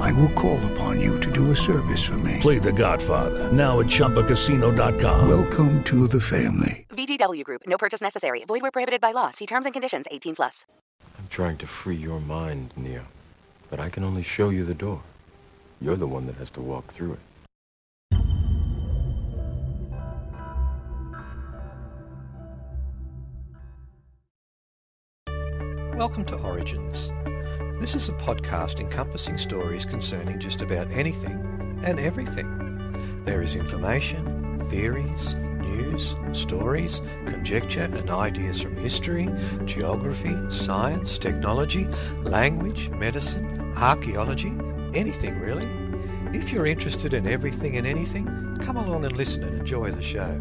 I will call upon you to do a service for me. Play The Godfather now at ChumbaCasino.com. Welcome to the family. VGW Group. No purchase necessary. Void where prohibited by law. See terms and conditions. 18 plus. I'm trying to free your mind, Neo. But I can only show you the door. You're the one that has to walk through it. Welcome to Origins. This is a podcast encompassing stories concerning just about anything and everything. There is information, theories, news, stories, conjecture, and ideas from history, geography, science, technology, language, medicine, archaeology, anything really. If you're interested in everything and anything, come along and listen and enjoy the show.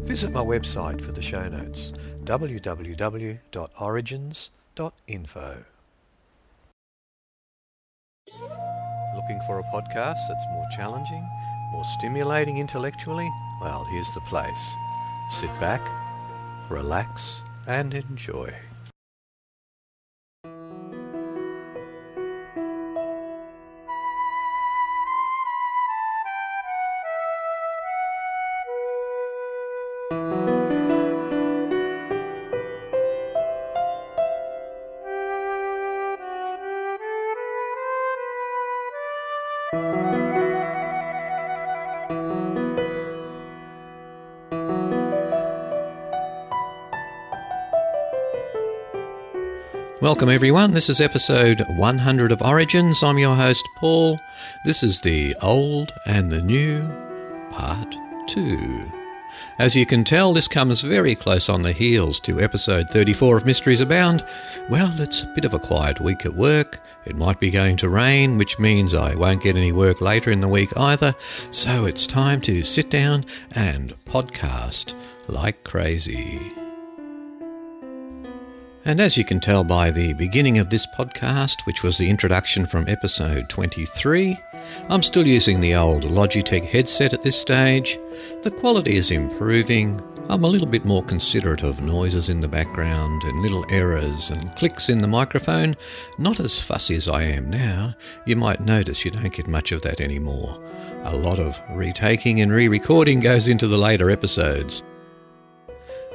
Visit my website for the show notes www.origins.info. Looking for a podcast that's more challenging, more stimulating intellectually? Well, here's the place. Sit back, relax, and enjoy. Welcome, everyone. This is episode 100 of Origins. I'm your host, Paul. This is the old and the new, part 2. As you can tell, this comes very close on the heels to episode 34 of Mysteries Abound. Well, it's a bit of a quiet week at work. It might be going to rain, which means I won't get any work later in the week either. So it's time to sit down and podcast like crazy. And as you can tell by the beginning of this podcast, which was the introduction from episode 23, I'm still using the old Logitech headset at this stage. The quality is improving. I'm a little bit more considerate of noises in the background and little errors and clicks in the microphone. Not as fussy as I am now. You might notice you don't get much of that anymore. A lot of retaking and re recording goes into the later episodes.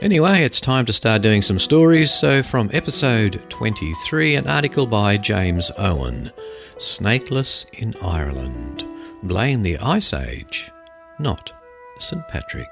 Anyway, it's time to start doing some stories. So, from episode 23, an article by James Owen Snakeless in Ireland. Blame the Ice Age, not St. Patrick.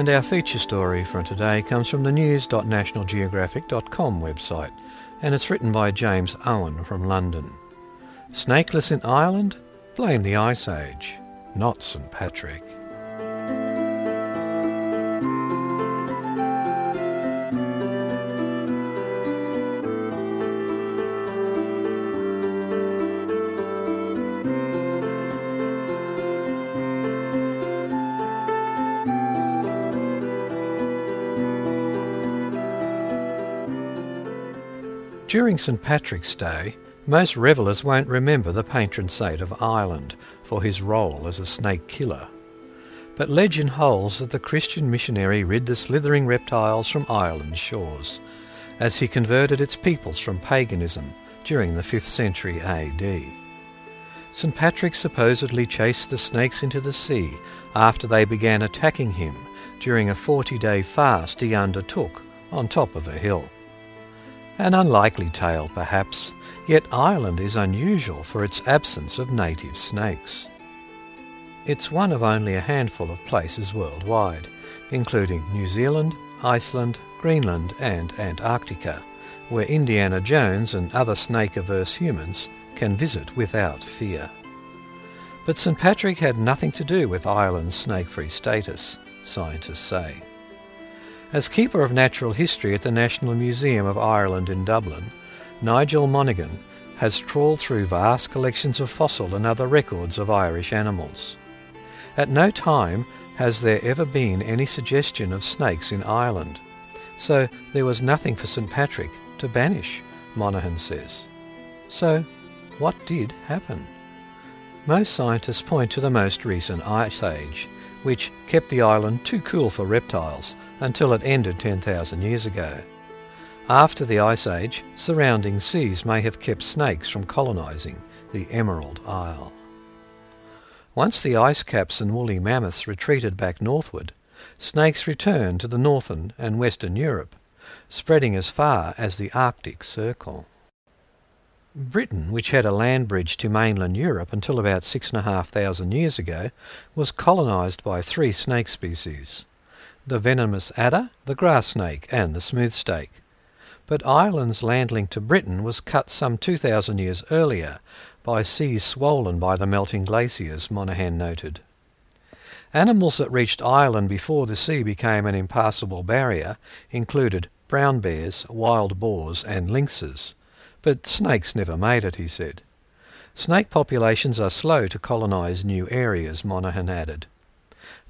And our feature story for today comes from the news.nationalgeographic.com website, and it's written by James Owen from London. Snakeless in Ireland? Blame the Ice Age, not St. Patrick. During St Patrick's Day, most revellers won't remember the patron saint of Ireland for his role as a snake killer. But legend holds that the Christian missionary rid the slithering reptiles from Ireland's shores, as he converted its peoples from paganism during the 5th century AD. St Patrick supposedly chased the snakes into the sea after they began attacking him during a 40 day fast he undertook on top of a hill. An unlikely tale, perhaps, yet Ireland is unusual for its absence of native snakes. It's one of only a handful of places worldwide, including New Zealand, Iceland, Greenland, and Antarctica, where Indiana Jones and other snake averse humans can visit without fear. But St. Patrick had nothing to do with Ireland's snake free status, scientists say. As Keeper of Natural History at the National Museum of Ireland in Dublin, Nigel Monaghan has trawled through vast collections of fossil and other records of Irish animals. At no time has there ever been any suggestion of snakes in Ireland, so there was nothing for St. Patrick to banish, Monaghan says. So, what did happen? Most scientists point to the most recent ice age, which kept the island too cool for reptiles until it ended 10,000 years ago. After the Ice Age, surrounding seas may have kept snakes from colonising the Emerald Isle. Once the ice caps and woolly mammoths retreated back northward, snakes returned to the northern and western Europe, spreading as far as the Arctic Circle. Britain, which had a land bridge to mainland Europe until about six and a half thousand years ago, was colonised by three snake species the venomous adder, the grass snake, and the smooth snake. But Ireland's land link to Britain was cut some 2,000 years earlier by seas swollen by the melting glaciers, Monaghan noted. Animals that reached Ireland before the sea became an impassable barrier included brown bears, wild boars, and lynxes. But snakes never made it, he said. Snake populations are slow to colonise new areas, Monaghan added.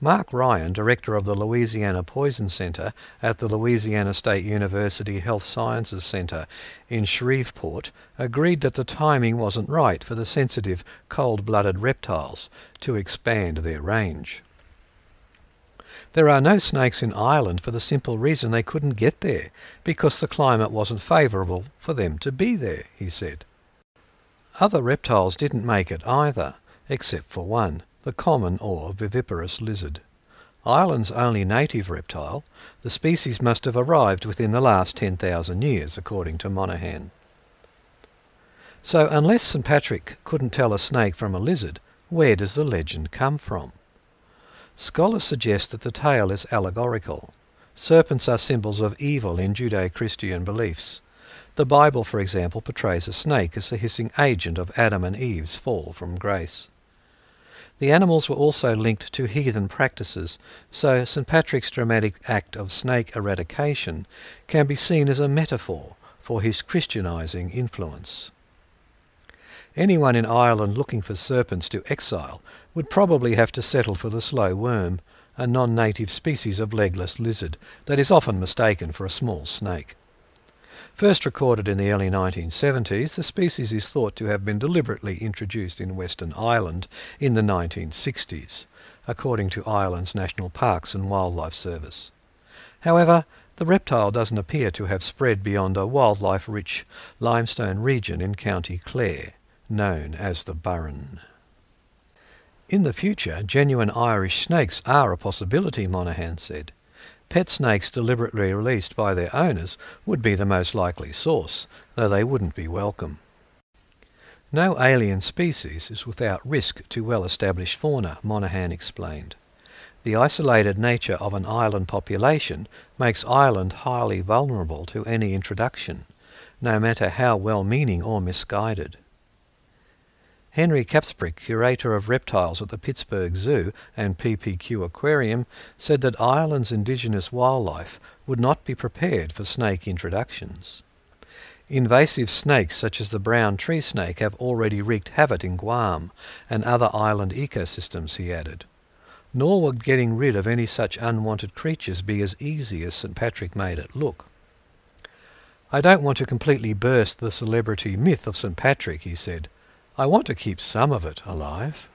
Mark Ryan, director of the Louisiana Poison Center at the Louisiana State University Health Sciences Center in Shreveport, agreed that the timing wasn't right for the sensitive, cold blooded reptiles to expand their range. There are no snakes in Ireland for the simple reason they couldn't get there, because the climate wasn't favourable for them to be there, he said. Other reptiles didn't make it either, except for one the common or viviparous lizard. Ireland's only native reptile, the species must have arrived within the last 10,000 years, according to Monaghan. So, unless St. Patrick couldn't tell a snake from a lizard, where does the legend come from? Scholars suggest that the tale is allegorical. Serpents are symbols of evil in Judeo Christian beliefs. The Bible, for example, portrays a snake as the hissing agent of Adam and Eve's fall from grace. The animals were also linked to heathen practices, so St. Patrick's dramatic act of snake eradication can be seen as a metaphor for his Christianizing influence. Anyone in Ireland looking for serpents to exile would probably have to settle for the slow worm, a non native species of legless lizard that is often mistaken for a small snake. First recorded in the early 1970s, the species is thought to have been deliberately introduced in Western Ireland in the 1960s, according to Ireland's National Parks and Wildlife Service. However, the reptile doesn't appear to have spread beyond a wildlife-rich limestone region in County Clare, known as the Burren. In the future, genuine Irish snakes are a possibility, Monaghan said. Pet snakes deliberately released by their owners would be the most likely source, though they wouldn't be welcome. No alien species is without risk to well-established fauna, Monaghan explained. The isolated nature of an island population makes Ireland highly vulnerable to any introduction, no matter how well-meaning or misguided. Henry Kacprzyk, curator of reptiles at the Pittsburgh Zoo and PPG Aquarium, said that Ireland's indigenous wildlife would not be prepared for snake introductions. Invasive snakes such as the brown tree snake have already wreaked havoc in Guam and other island ecosystems, he added. Nor would getting rid of any such unwanted creatures be as easy as St. Patrick made it look. I don't want to completely burst the celebrity myth of St. Patrick, he said. I want to keep some of it alive.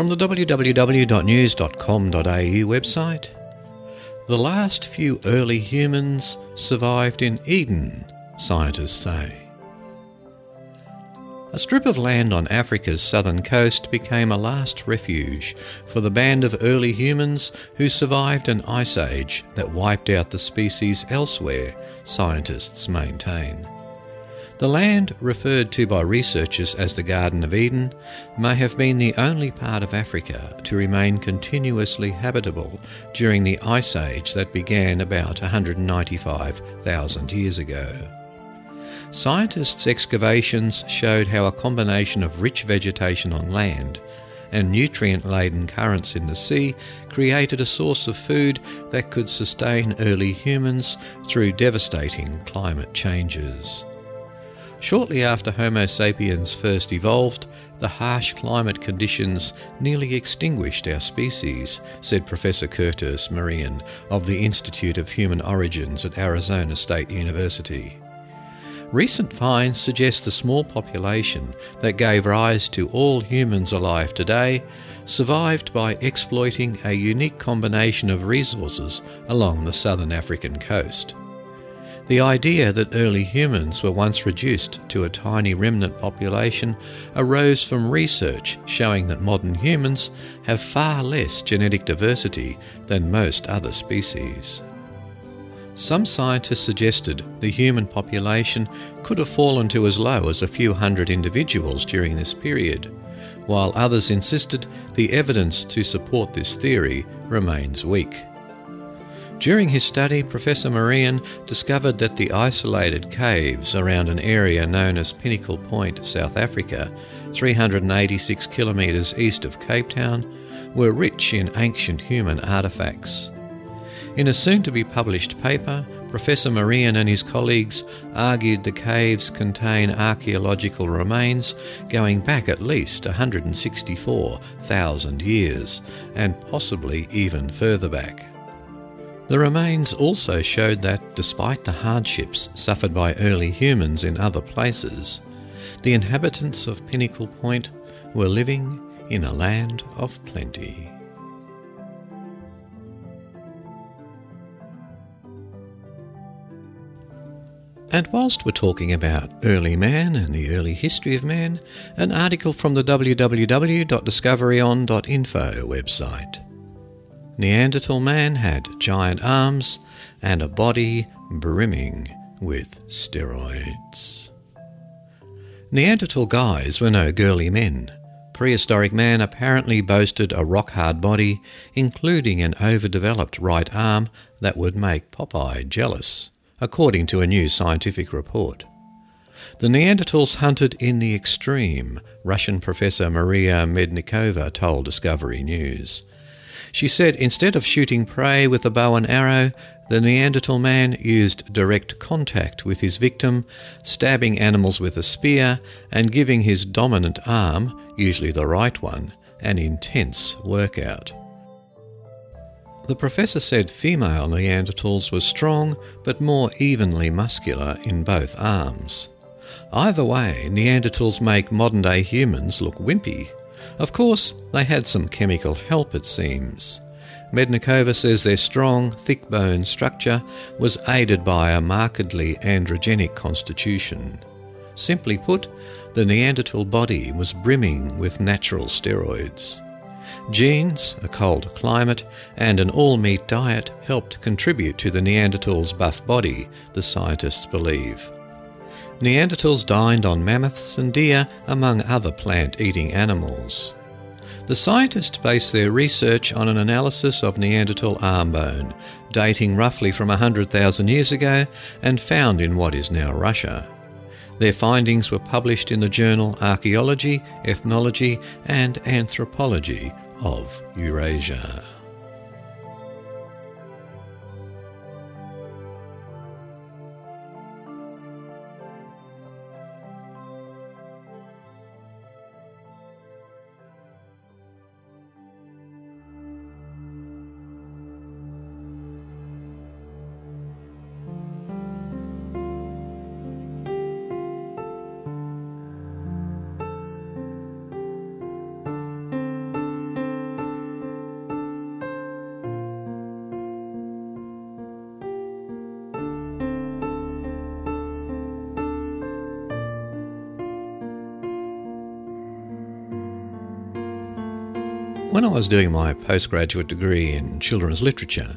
From the www.news.com.au website, the last few early humans survived in Eden, scientists say. A strip of land on Africa's southern coast became a last refuge for the band of early humans who survived an ice age that wiped out the species elsewhere, scientists maintain. The land, referred to by researchers as the Garden of Eden, may have been the only part of Africa to remain continuously habitable during the Ice Age that began about 195,000 years ago. Scientists' excavations showed how a combination of rich vegetation on land and nutrient laden currents in the sea created a source of food that could sustain early humans through devastating climate changes. Shortly after Homo sapiens first evolved, the harsh climate conditions nearly extinguished our species, said Professor Curtis Marean of the Institute of Human Origins at Arizona State University. Recent finds suggest the small population that gave rise to all humans alive today survived by exploiting a unique combination of resources along the southern African coast. The idea that early humans were once reduced to a tiny remnant population arose from research showing that modern humans have far less genetic diversity than most other species. Some scientists suggested the human population could have fallen to as low as a few hundred individuals during this period, while others insisted the evidence to support this theory remains weak. During his study, Professor Marean discovered that the isolated caves around an area known as Pinnacle Point, South Africa, 386 kilometres east of Cape Town, were rich in ancient human artefacts. In a soon to be published paper, Professor Marean and his colleagues argued the caves contain archaeological remains going back at least 164,000 years, and possibly even further back. The remains also showed that, despite the hardships suffered by early humans in other places, the inhabitants of Pinnacle Point were living in a land of plenty. And whilst we're talking about early man and the early history of man, an article from the www.discoveryon.info website. Neanderthal man had giant arms and a body brimming with steroids. Neanderthal guys were no girly men. Prehistoric man apparently boasted a rock hard body, including an overdeveloped right arm that would make Popeye jealous according to a new scientific report. The Neanderthals hunted in the extreme, Russian professor Maria Mednikova told Discovery News. She said instead of shooting prey with a bow and arrow, the Neanderthal man used direct contact with his victim, stabbing animals with a spear and giving his dominant arm, usually the right one, an intense workout. The professor said female Neanderthals were strong but more evenly muscular in both arms. Either way, Neanderthals make modern day humans look wimpy. Of course, they had some chemical help, it seems. Mednikova says their strong, thick bone structure was aided by a markedly androgenic constitution. Simply put, the Neanderthal body was brimming with natural steroids. Genes, a cold climate, and an all meat diet helped contribute to the Neanderthals' buff body, the scientists believe. Neanderthals dined on mammoths and deer, among other plant eating animals. The scientists based their research on an analysis of Neanderthal arm bone, dating roughly from 100,000 years ago and found in what is now Russia. Their findings were published in the journal Archaeology, Ethnology, and Anthropology of Eurasia. Was doing my postgraduate degree in children's literature,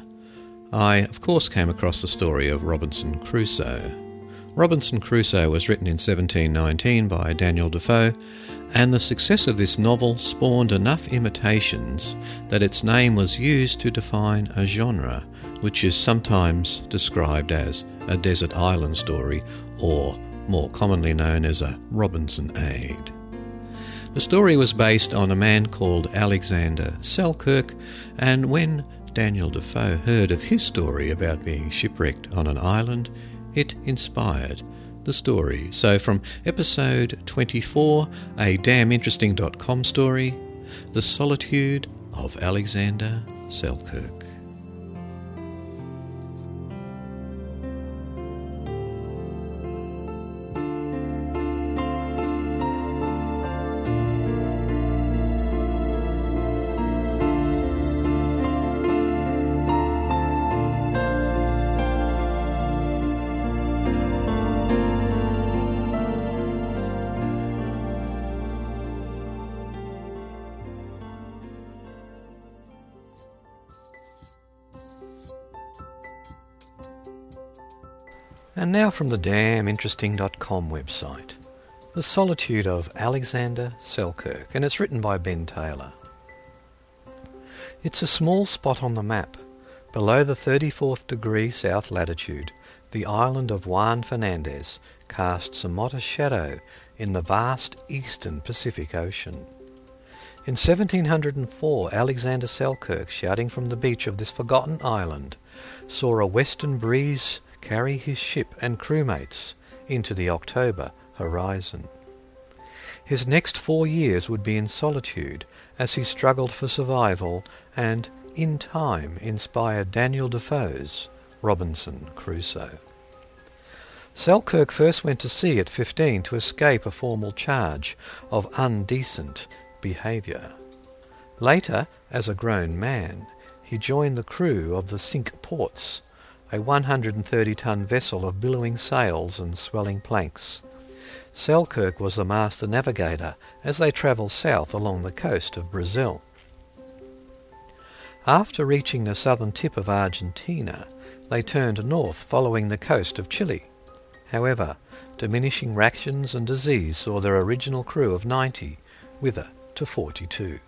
I, of course, came across the story of Robinson Crusoe. Robinson Crusoe was written in 1719 by Daniel Defoe, and the success of this novel spawned enough imitations that its name was used to define a genre, which is sometimes described as a desert island story or more commonly known as a Robinson Robinsonade. The story was based on a man called Alexander Selkirk, and when Daniel Defoe heard of his story about being shipwrecked on an island, it inspired the story. So, from episode 24, a damninteresting.com story, The Solitude of Alexander Selkirk. And now from the damninteresting.com website. The Solitude of Alexander Selkirk, and it's written by Ben Taylor. It's a small spot on the map, below the 34th degree south latitude. The island of Juan Fernandez casts a modest shadow in the vast eastern Pacific Ocean. In 1704, Alexander Selkirk, shouting from the beach of this forgotten island, saw a western breeze carry his ship and crewmates into the October horizon. His next four years would be in solitude as he struggled for survival and, in time, inspired Daniel Defoe's Robinson Crusoe. Selkirk first went to sea at 15 to escape a formal charge of undecent behaviour. Later, as a grown man, he joined the crew of the Cinque Ports, a 130 ton vessel of billowing sails and swelling planks. Selkirk was the master navigator as they travelled south along the coast of Brazil. After reaching the southern tip of Argentina, they turned north following the coast of Chile. However, diminishing rations and disease saw their original crew of 90 wither to 42.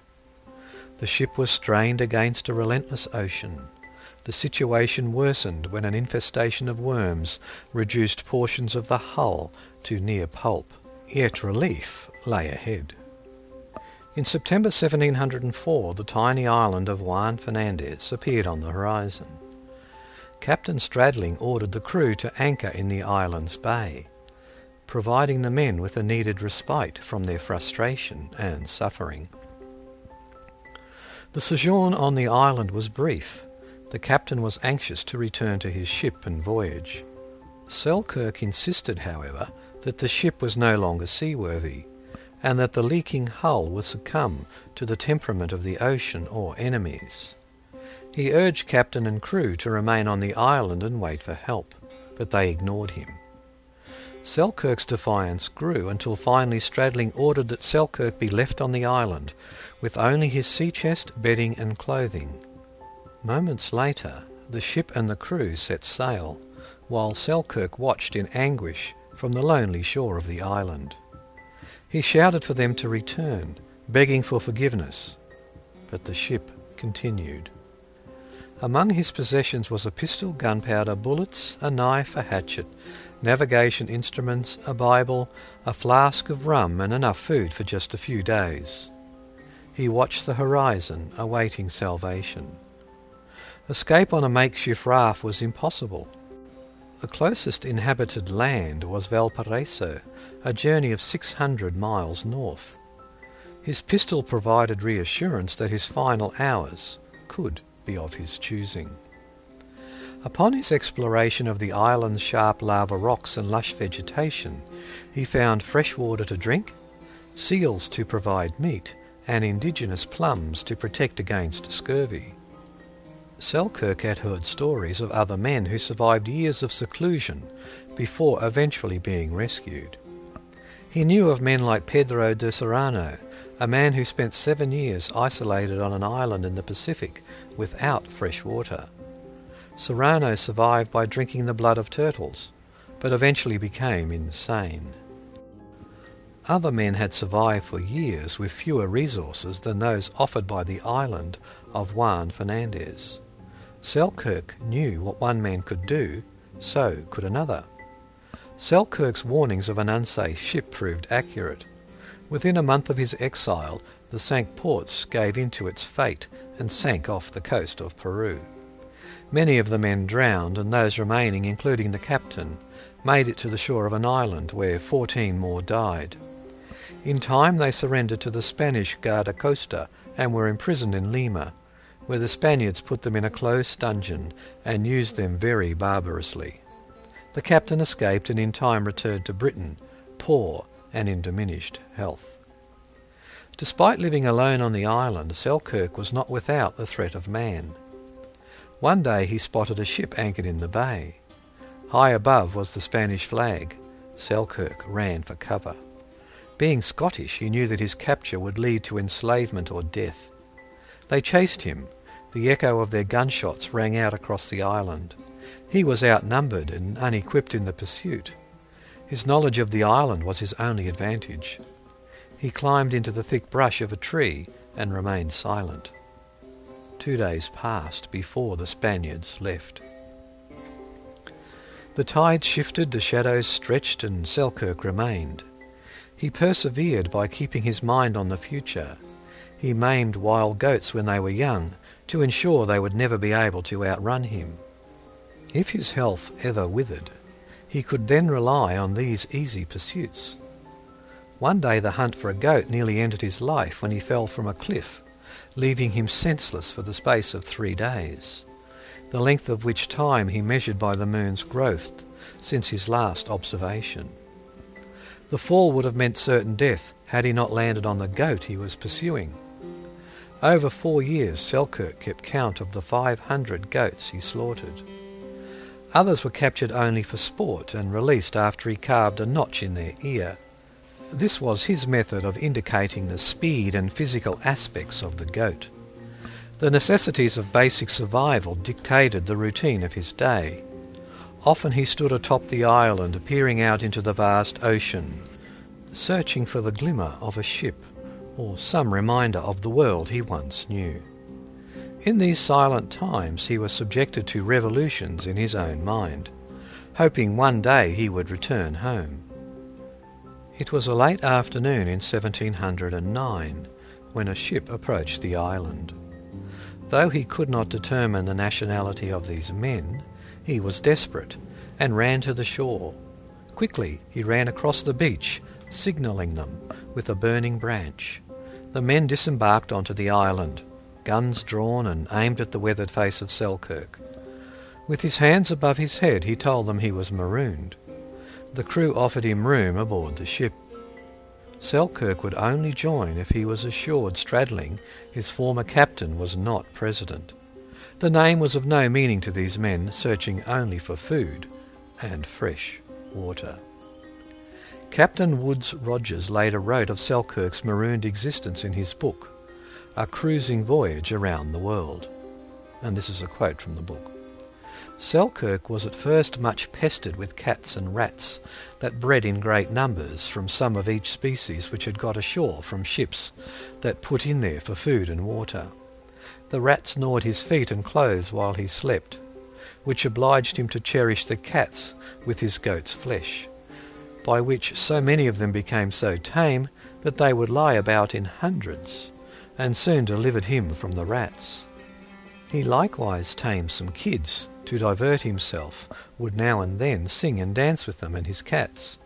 The ship was strained against a relentless ocean. The situation worsened when an infestation of worms reduced portions of the hull to near pulp. Yet relief lay ahead. In September 1704, the tiny island of Juan Fernandez appeared on the horizon. Captain Stradling ordered the crew to anchor in the island's bay, providing the men with a needed respite from their frustration and suffering. The sojourn on the island was brief, the captain was anxious to return to his ship and voyage. Selkirk insisted, however, that the ship was no longer seaworthy, and that the leaking hull would succumb to the temperament of the ocean or enemies. He urged captain and crew to remain on the island and wait for help, but they ignored him. Selkirk's defiance grew until finally Stradling ordered that Selkirk be left on the island with only his sea chest, bedding, and clothing. Moments later, the ship and the crew set sail, while Selkirk watched in anguish from the lonely shore of the island. He shouted for them to return, begging for forgiveness, but the ship continued. Among his possessions was a pistol, gunpowder, bullets, a knife, a hatchet, navigation instruments, a Bible, a flask of rum, and enough food for just a few days. He watched the horizon, awaiting salvation. Escape on a makeshift raft was impossible. The closest inhabited land was Valparaiso, a journey of 600 miles north. His pistol provided reassurance that his final hours could be of his choosing. Upon his exploration of the island's sharp lava rocks and lush vegetation, he found fresh water to drink, seals to provide meat, and indigenous plums to protect against scurvy. Selkirk had heard stories of other men who survived years of seclusion before eventually being rescued. He knew of men like Pedro de Serrano, a man who spent seven years isolated on an island in the Pacific without fresh water. Serrano survived by drinking the blood of turtles, but eventually became insane. Other men had survived for years with fewer resources than those offered by the island of Juan Fernandez. Selkirk knew what one man could do, so could another. Selkirk's warnings of an unsafe ship proved accurate. Within a month of his exile, the Cinque Ports gave in to its fate and sank off the coast of Peru. Many of the men drowned, and those remaining, including the captain, made it to the shore of an island where fourteen more died. In time they surrendered to the Spanish Guardacosta and were imprisoned in Lima, where the Spaniards put them in a close dungeon and used them very barbarously. The captain escaped and in time returned to Britain, poor and in diminished health. Despite living alone on the island, Selkirk was not without the threat of man. One day he spotted a ship anchored in the bay. High above was the Spanish flag. Selkirk ran for cover. Being Scottish, he knew that his capture would lead to enslavement or death. They chased him. The echo of their gunshots rang out across the island. He was outnumbered and unequipped in the pursuit. His knowledge of the island was his only advantage. He climbed into the thick brush of a tree and remained silent. Two days passed before the Spaniards left. The tide shifted, the shadows stretched, and Selkirk remained. He persevered by keeping his mind on the future. He maimed wild goats when they were young to ensure they would never be able to outrun him. If his health ever withered, he could then rely on these easy pursuits. One day the hunt for a goat nearly ended his life when he fell from a cliff, leaving him senseless for the space of three days, the length of which time he measured by the moon's growth since his last observation. The fall would have meant certain death had he not landed on the goat he was pursuing. Over four years, Selkirk kept count of the 500 goats he slaughtered. Others were captured only for sport and released after he carved a notch in their ear. This was his method of indicating the speed and physical aspects of the goat. The necessities of basic survival dictated the routine of his day. Often he stood atop the island, peering out into the vast ocean, searching for the glimmer of a ship or some reminder of the world he once knew. In these silent times he was subjected to revolutions in his own mind, hoping one day he would return home. It was a late afternoon in 1709 when a ship approached the island. Though he could not determine the nationality of these men, he was desperate and ran to the shore. Quickly he ran across the beach, signalling them with a burning branch. The men disembarked onto the island guns drawn and aimed at the weathered face of Selkirk. With his hands above his head, he told them he was marooned. The crew offered him room aboard the ship. Selkirk would only join if he was assured Stradling, his former captain, was not president. The name was of no meaning to these men searching only for food and fresh water. Captain Woodes Rogers later wrote of Selkirk's marooned existence in his book, a cruising voyage around the world. And this is a quote from the book. Selkirk was at first much pestered with cats and rats that bred in great numbers from some of each species which had got ashore from ships that put in there for food and water. The rats gnawed his feet and clothes while he slept, which obliged him to cherish the cats with his goat's flesh, by which so many of them became so tame that they would lie about in hundreds and soon delivered him from the rats. He likewise tamed some kids to divert himself, would now and then sing and dance with them and his cats,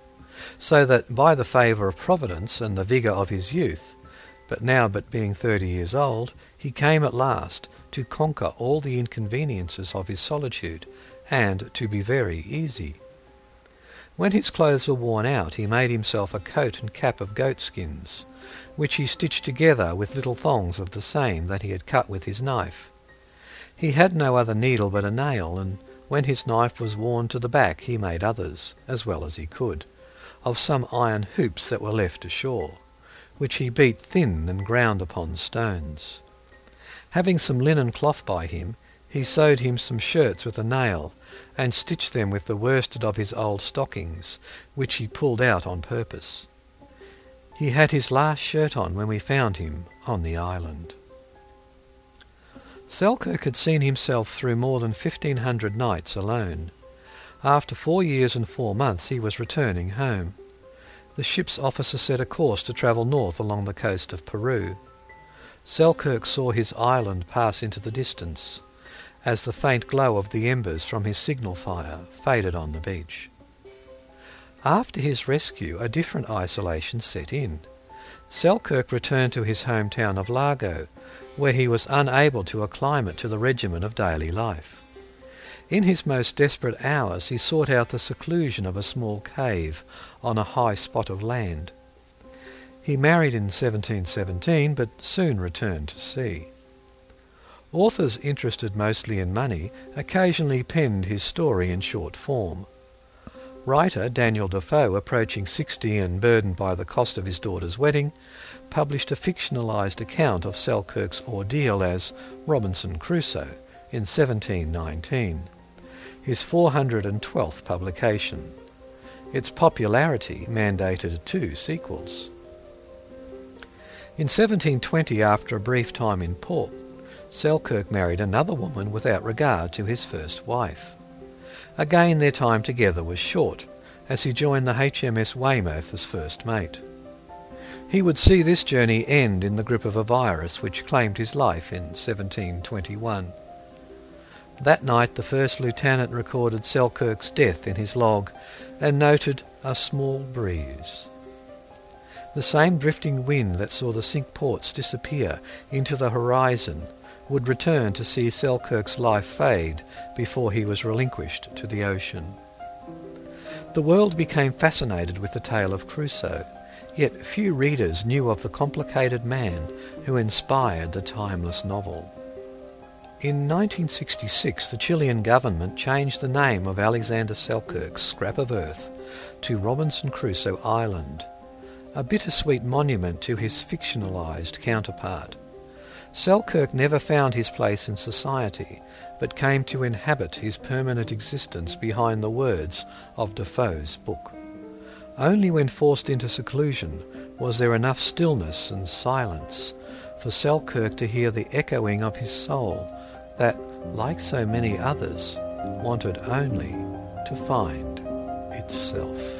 so that by the favour of Providence and the vigour of his youth, but now but being thirty years old, he came at last to conquer all the inconveniences of his solitude, and to be very easy. When his clothes were worn out, he made himself a coat and cap of goatskins, which he stitched together with little thongs of the same that he had cut with his knife. He had no other needle but a nail, and when his knife was worn to the back he made others, as well as he could, of some iron hoops that were left ashore, which he beat thin and ground upon stones. Having some linen cloth by him, he sewed him some shirts with a nail, and stitched them with the worsted of his old stockings, which he pulled out on purpose. He had his last shirt on when we found him on the island. Selkirk had seen himself through more than fifteen hundred nights alone. After four years and four months he was returning home. The ship's officer set a course to travel north along the coast of Peru. Selkirk saw his island pass into the distance as the faint glow of the embers from his signal fire faded on the beach. After his rescue, a different isolation set in. Selkirk returned to his hometown of Largo, where he was unable to acclimate to the regimen of daily life. In his most desperate hours he sought out the seclusion of a small cave on a high spot of land. He married in 1717 but soon returned to sea. Authors interested mostly in money occasionally penned his story in short form. Writer Daniel Defoe, approaching 60 and burdened by the cost of his daughter's wedding, published a fictionalized account of Selkirk's ordeal as Robinson Crusoe in 1719 his 412th publication. Its popularity mandated two sequels. In 1720, after a brief time in port, Selkirk married another woman without regard to his first wife. Again, their time together was short, as he joined the HMS Weymouth as first mate. He would see this journey end in the grip of a virus which claimed his life in 1721. That night the first lieutenant recorded Selkirk's death in his log and noted a small breeze. The same drifting wind that saw the Cinque Ports disappear into the horizon would return to see Selkirk's life fade before he was relinquished to the ocean. The world became fascinated with the tale of Crusoe, yet few readers knew of the complicated man who inspired the timeless novel. In 1966, the Chilean government changed the name of Alexander Selkirk's scrap of earth to Robinson Crusoe Island, a bittersweet monument to his fictionalized counterpart. Selkirk never found his place in society, but came to inhabit his permanent existence behind the words of Defoe's book. Only when forced into seclusion was there enough stillness and silence for Selkirk to hear the echoing of his soul that, like so many others, wanted only to find itself.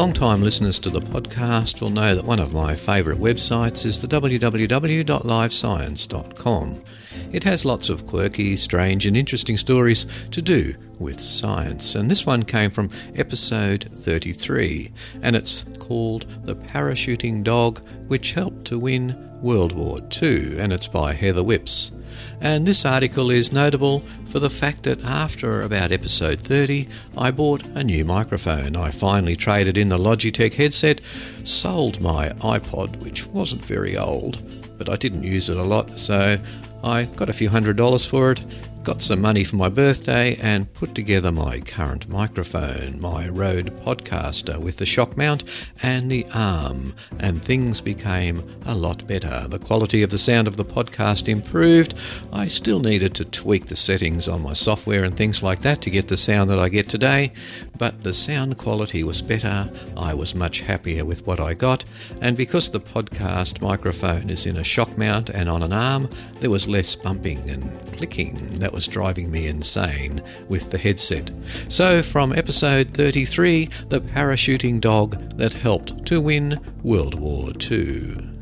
Long-time listeners to the podcast will know that one of my favourite websites is the www.livescience.com. It has lots of quirky, strange, and interesting stories to do with science, and this one came from episode 33, and it's called The Parachuting Dog Which Helped to Win World War II, and it's by Heather Whipps. And this article is notable for the fact that after about episode 30, I bought a new microphone. I finally traded in the Logitech headset, sold my iPod, which wasn't very old, but I didn't use it a lot, so I got a few hundred dollars for it, got some money for my birthday, and put together my current microphone, my Rode Podcaster with the shock mount and the arm, and things became a lot better. The quality of the sound of the podcast improved. I still needed to tweak the settings on my software and things like that to get the sound that I get today, but the sound quality was better. I was much happier with what I got, and because the podcast microphone is in a shock mount and on an arm, there was less bumping and clicking that was driving me insane with the headset. So, from episode 33, the parachuting dog that helped to win World War II.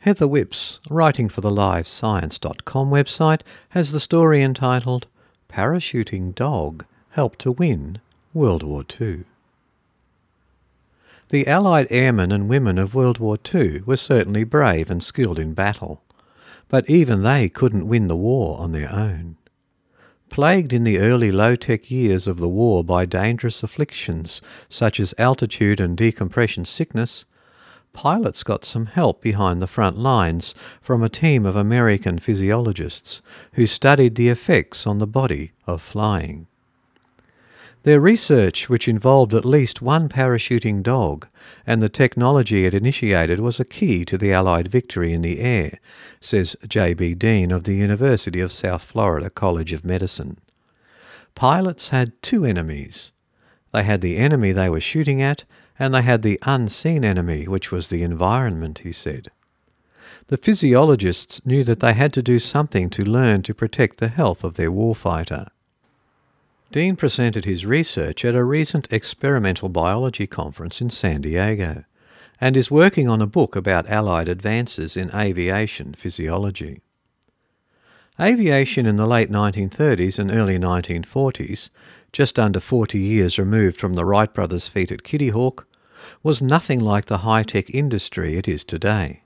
Heather Whipps, writing for the LiveScience.com website, has the story entitled Parachuting Dog Helped to Win World War II. The Allied airmen and women of World War II were certainly brave and skilled in battle, but even they couldn't win the war on their own. Plagued in the early low-tech years of the war by dangerous afflictions such as altitude and decompression sickness, pilots got some help behind the front lines from a team of American physiologists who studied the effects on the body of flying. Their research, which involved at least one parachuting dog, and the technology it initiated was a key to the Allied victory in the air, says J.B. Dean of the University of South Florida College of Medicine. Pilots had two enemies. They had the enemy they were shooting at, and they had the unseen enemy, which was the environment, he said. The physiologists knew that they had to do something to learn to protect the health of their warfighter. Dean presented his research at a recent experimental biology conference in San Diego and is working on a book about Allied advances in aviation physiology. Aviation in the late 1930s and early 1940s, just under 40 years removed from the Wright brothers' feat at Kitty Hawk, was nothing like the high-tech industry it is today.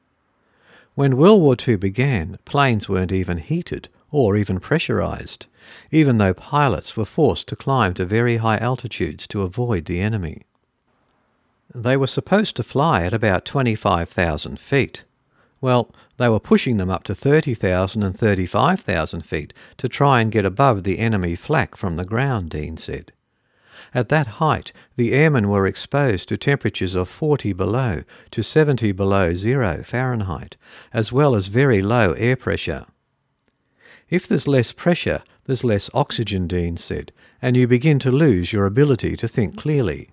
When World War II began, planes weren't even heated or even pressurized, even though pilots were forced to climb to very high altitudes to avoid the enemy. They were supposed to fly at about 25,000 feet. Well, they were pushing them up to 30,000 and 35,000 feet to try and get above the enemy flak from the ground, Dean said. At that height, the airmen were exposed to temperatures of 40 below to 70 below zero Fahrenheit, as well as very low air pressure. If there's less pressure, there's less oxygen, Dean said, and you begin to lose your ability to think clearly.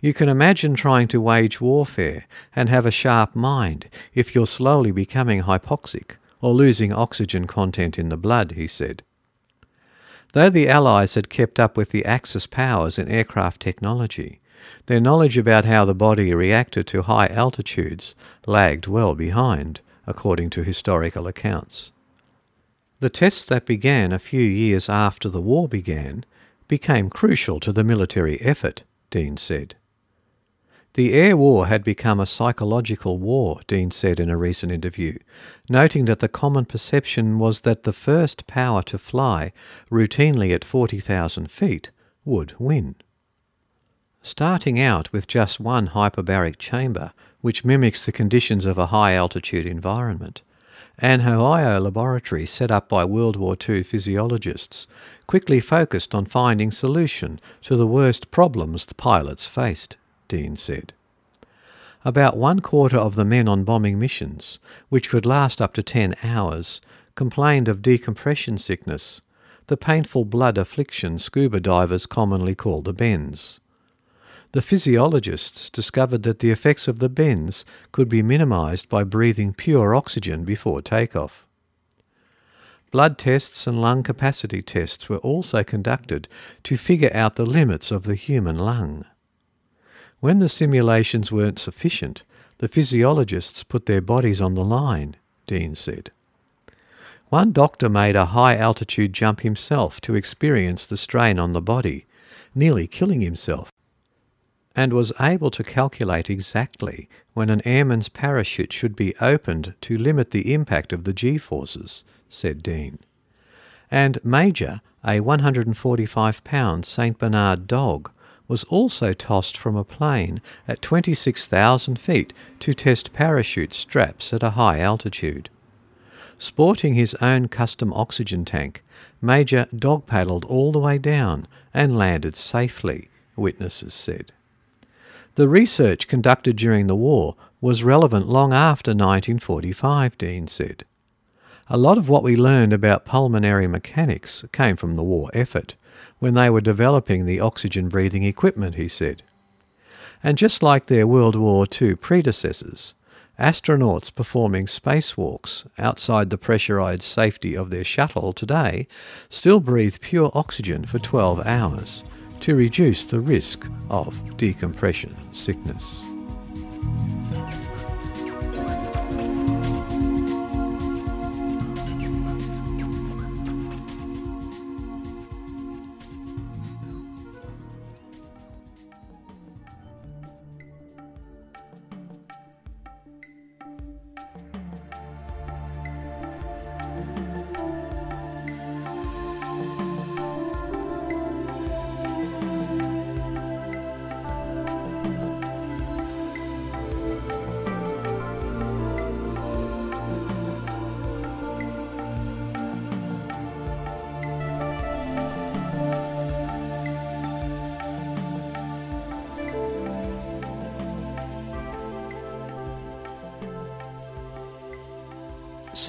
You can imagine trying to wage warfare and have a sharp mind if you're slowly becoming hypoxic or losing oxygen content in the blood, he said. Though the Allies had kept up with the Axis powers in aircraft technology, their knowledge about how the body reacted to high altitudes lagged well behind, according to historical accounts. The tests that began a few years after the war began became crucial to the military effort, Dean said. The air war had become a psychological war, Dean said in a recent interview, noting that the common perception was that the first power to fly, routinely at 40,000 feet, would win. Starting out with just one hyperbaric chamber, which mimics the conditions of a high altitude environment, an Ohio laboratory set up by World War II physiologists quickly focused on finding solution to the worst problems the pilots faced, Dean said. About one quarter of the men on bombing missions, which could last up to 10 hours, complained of decompression sickness, the painful blood affliction scuba divers commonly call the bends the physiologists discovered that the effects of the bends could be minimized by breathing pure oxygen before takeoff. Blood tests and lung capacity tests were also conducted to figure out the limits of the human lung. When the simulations weren't sufficient, the physiologists put their bodies on the line, Dean said. One doctor made a high altitude jump himself to experience the strain on the body, nearly killing himself and was able to calculate exactly when an airman's parachute should be opened to limit the impact of the g-forces, said Dean. And Major, a 145 pound St. Bernard dog, was also tossed from a plane at 26,000 feet to test parachute straps at a high altitude. Sporting his own custom oxygen tank, Major dog paddled all the way down and landed safely, witnesses said. The research conducted during the war was relevant long after 1945, Dean said. A lot of what we learned about pulmonary mechanics came from the war effort, when they were developing the oxygen breathing equipment, he said. And just like their World War II predecessors, astronauts performing spacewalks outside the pressurized safety of their shuttle today still breathe pure oxygen for 12 hours to reduce the risk of decompression sickness.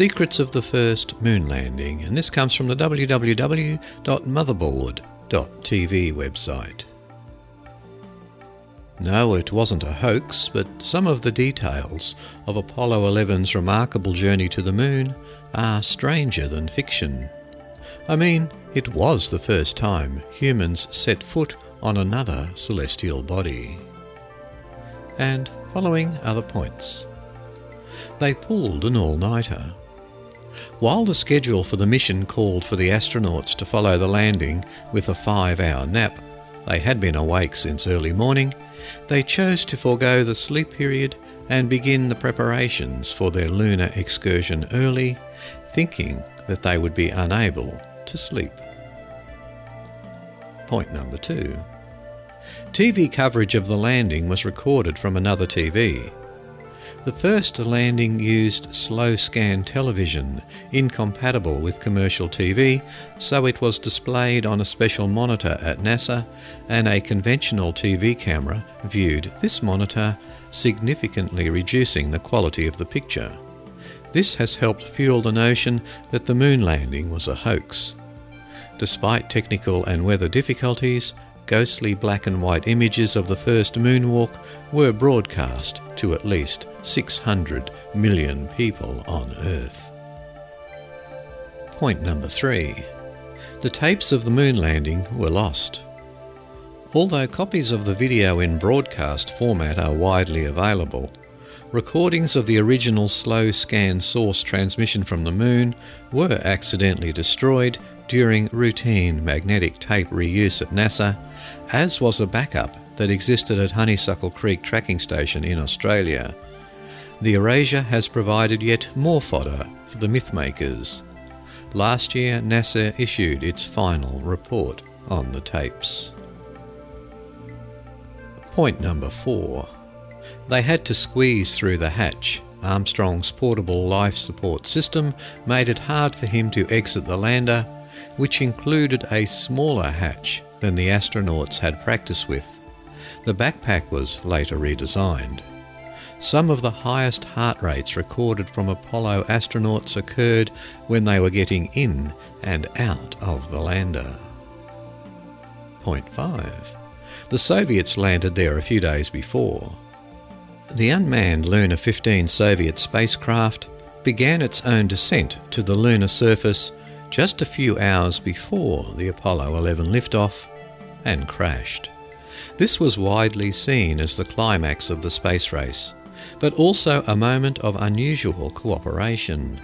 Secrets of the First Moon Landing, and this comes from the www.motherboard.tv website. No, it wasn't a hoax, but some of the details of Apollo 11's remarkable journey to the moon are stranger than fiction. I mean, it was the first time humans set foot on another celestial body. And following other points. They pulled an all nighter. While the schedule for the mission called for the astronauts to follow the landing with a five hour nap, they had been awake since early morning, they chose to forego the sleep period and begin the preparations for their lunar excursion early, thinking that they would be unable to sleep. Point number two. TV coverage of the landing was recorded from another TV. The first landing used slow scan television, incompatible with commercial TV, so it was displayed on a special monitor at NASA, and a conventional TV camera viewed this monitor, significantly reducing the quality of the picture. This has helped fuel the notion that the moon landing was a hoax. Despite technical and weather difficulties, ghostly black and white images of the first moonwalk were broadcast to at least 600 million people on Earth. Point number three. The tapes of the moon landing were lost. Although copies of the video in broadcast format are widely available, recordings of the original slow scan source transmission from the moon were accidentally destroyed during routine magnetic tape reuse at NASA, as was a backup that existed at Honeysuckle Creek Tracking Station in Australia. The erasure has provided yet more fodder for the mythmakers. Last year, NASA issued its final report on the tapes. Point number four. They had to squeeze through the hatch. Armstrong's portable life support system made it hard for him to exit the lander which included a smaller hatch than the astronauts had practice with. The backpack was later redesigned. Some of the highest heart rates recorded from Apollo astronauts occurred when they were getting in and out of the lander. Point 5. The Soviets landed there a few days before. The unmanned Luna 15 Soviet spacecraft began its own descent to the lunar surface just a few hours before the Apollo 11 liftoff and crashed. This was widely seen as the climax of the space race, but also a moment of unusual cooperation.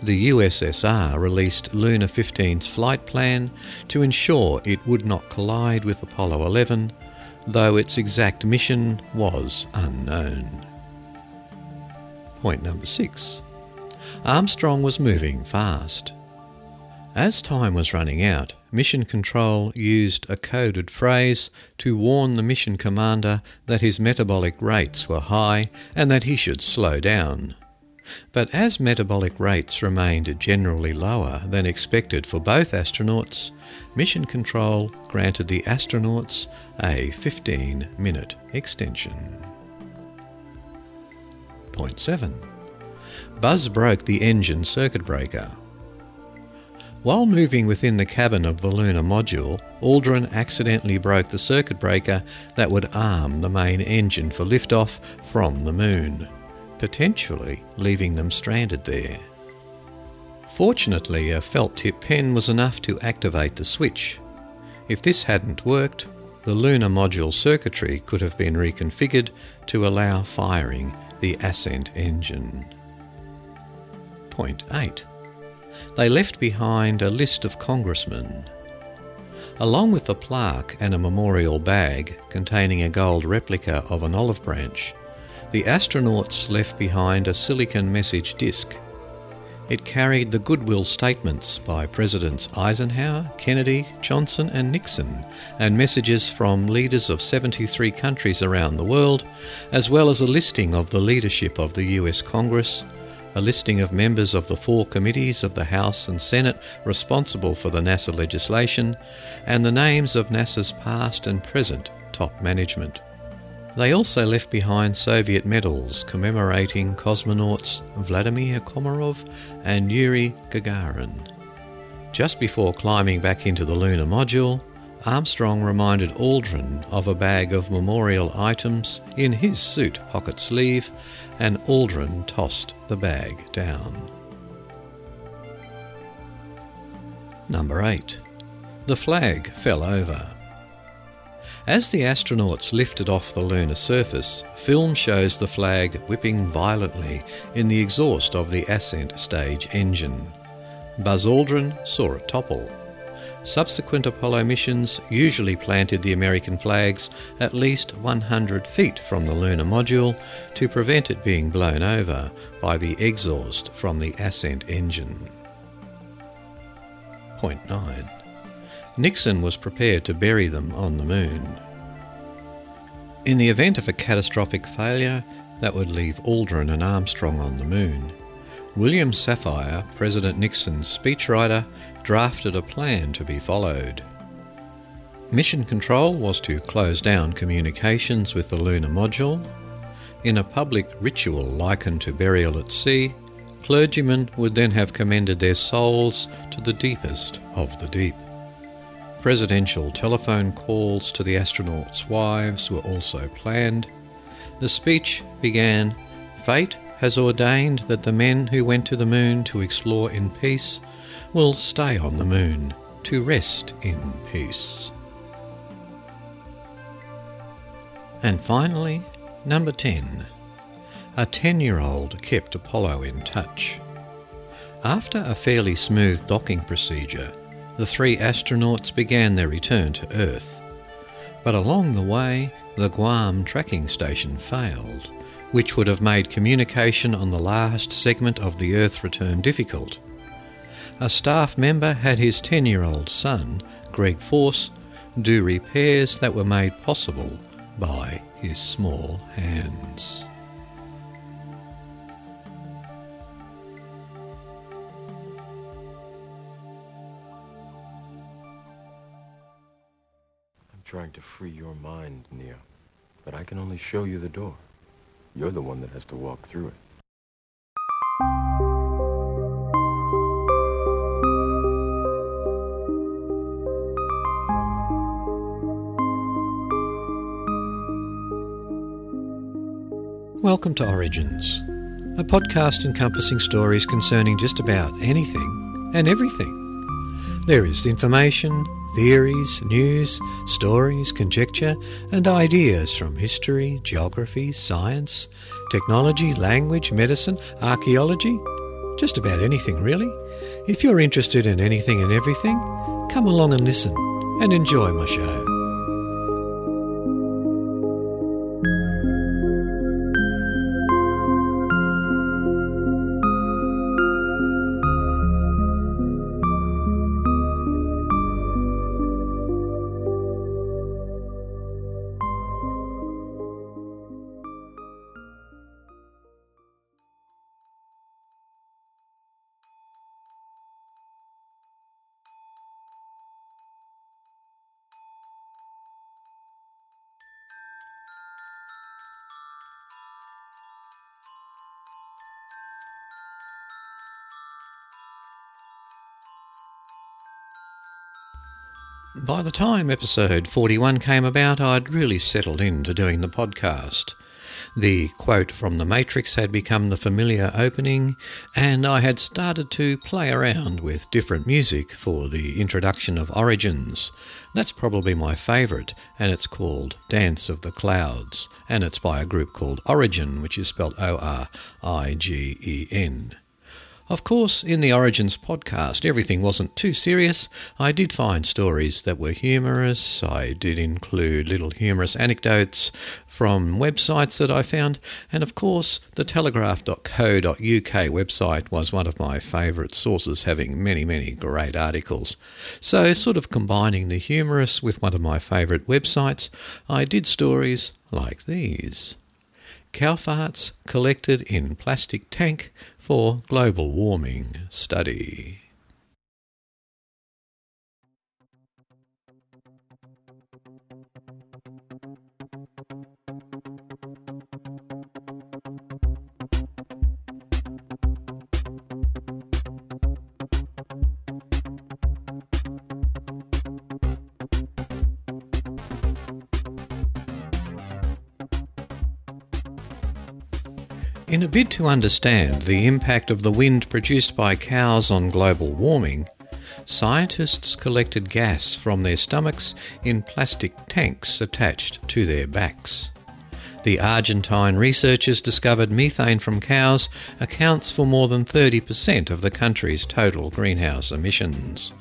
The USSR released Luna 15's flight plan to ensure it would not collide with Apollo 11, though its exact mission was unknown. Point number six Armstrong was moving fast. As time was running out, Mission Control used a coded phrase to warn the mission commander that his metabolic rates were high and that he should slow down. But as metabolic rates remained generally lower than expected for both astronauts, Mission Control granted the astronauts a 15 minute extension. Point 7. Buzz broke the engine circuit breaker. While moving within the cabin of the lunar module, Aldrin accidentally broke the circuit breaker that would arm the main engine for liftoff from the moon, potentially leaving them stranded there. Fortunately, a felt tip pen was enough to activate the switch. If this hadn't worked, the lunar module circuitry could have been reconfigured to allow firing the ascent engine. Point 8 they left behind a list of congressmen. Along with a plaque and a memorial bag containing a gold replica of an olive branch, the astronauts left behind a silicon message disc. It carried the goodwill statements by Presidents Eisenhower, Kennedy, Johnson, and Nixon, and messages from leaders of 73 countries around the world, as well as a listing of the leadership of the US Congress, a listing of members of the four committees of the House and Senate responsible for the NASA legislation, and the names of NASA's past and present top management. They also left behind Soviet medals commemorating cosmonauts Vladimir Komarov and Yuri Gagarin. Just before climbing back into the lunar module, Armstrong reminded Aldrin of a bag of memorial items in his suit pocket sleeve, and Aldrin tossed the bag down. Number 8. The flag fell over. As the astronauts lifted off the lunar surface, film shows the flag whipping violently in the exhaust of the ascent stage engine. Buzz Aldrin saw it topple. Subsequent Apollo missions usually planted the American flags at least 100 feet from the lunar module to prevent it being blown over by the exhaust from the ascent engine. Point 9. Nixon was prepared to bury them on the moon. In the event of a catastrophic failure, that would leave Aldrin and Armstrong on the moon. William Safire, President Nixon's speechwriter, drafted a plan to be followed. Mission control was to close down communications with the lunar module. In a public ritual likened to burial at sea, clergymen would then have commended their souls to the deepest of the deep. Presidential telephone calls to the astronauts' wives were also planned. The speech began Fate has ordained that the men who went to the moon to explore in peace will stay on the moon to rest in peace. And finally, number 10. A 10 year old kept Apollo in touch. After a fairly smooth docking procedure, the three astronauts began their return to Earth. But along the way, the Guam tracking station failed, which would have made communication on the last segment of the Earth return difficult. A staff member had his 10 year old son, Greg Force, do repairs that were made possible by his small hands. I'm trying to free your mind, Neo. But I can only show you the door. You're the one that has to walk through it. Welcome to Origins, a podcast encompassing stories concerning just about anything and everything. There is information, theories, news, stories, conjecture, and ideas from history, geography, science, technology, language, medicine, archaeology, just about anything really. If you're interested in anything and everything, come along and listen and enjoy my show. By the time episode 41 came about, I'd really settled into doing the podcast. The quote from The Matrix had become the familiar opening, and I had started to play around with different music for the introduction of Origins. That's probably my favourite, and it's called Dance of the Clouds, and it's by a group called Origin, which is spelled O R I G E N. Of course, in the Origins podcast, everything wasn't too serious. I did find stories that were humorous. I did include little humorous anecdotes from websites that I found. And of course, the telegraph.co.uk website was one of my favourite sources, having many, many great articles. So, sort of combining the humorous with one of my favourite websites, I did stories like these. Cow farts collected in plastic tank for global warming study. In a bid to understand the impact of the wind produced by cows on global warming, scientists collected gas from their stomachs in plastic tanks attached to their backs. The Argentine researchers discovered methane from cows accounts for more than 30% of the country's total greenhouse emissions.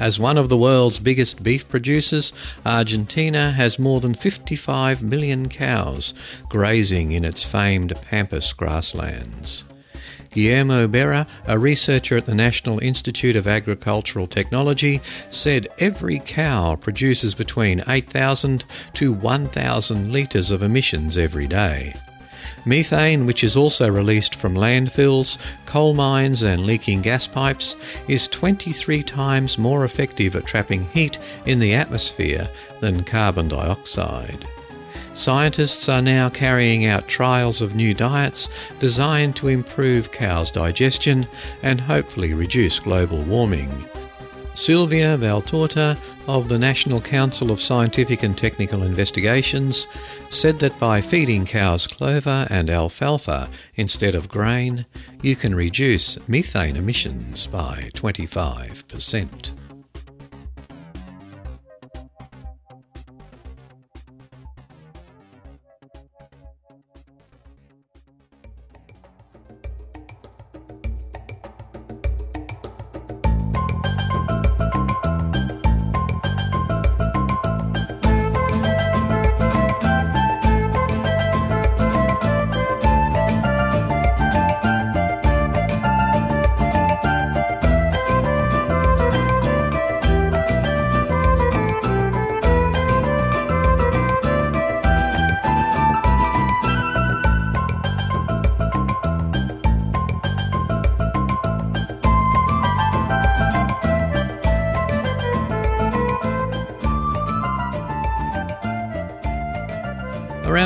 As one of the world's biggest beef producers, Argentina has more than 55 million cows grazing in its famed Pampas grasslands. Guillermo Berra, a researcher at the National Institute of Agricultural Technology, said every cow produces between 8,000 to 1,000 litres of emissions every day. Methane, which is also released from landfills, coal mines, and leaking gas pipes, is 23 times more effective at trapping heat in the atmosphere than carbon dioxide. Scientists are now carrying out trials of new diets designed to improve cows' digestion and hopefully reduce global warming. Silvia Valtorta of the National Council of Scientific and Technical Investigations said that by feeding cows clover and alfalfa instead of grain, you can reduce methane emissions by 25%.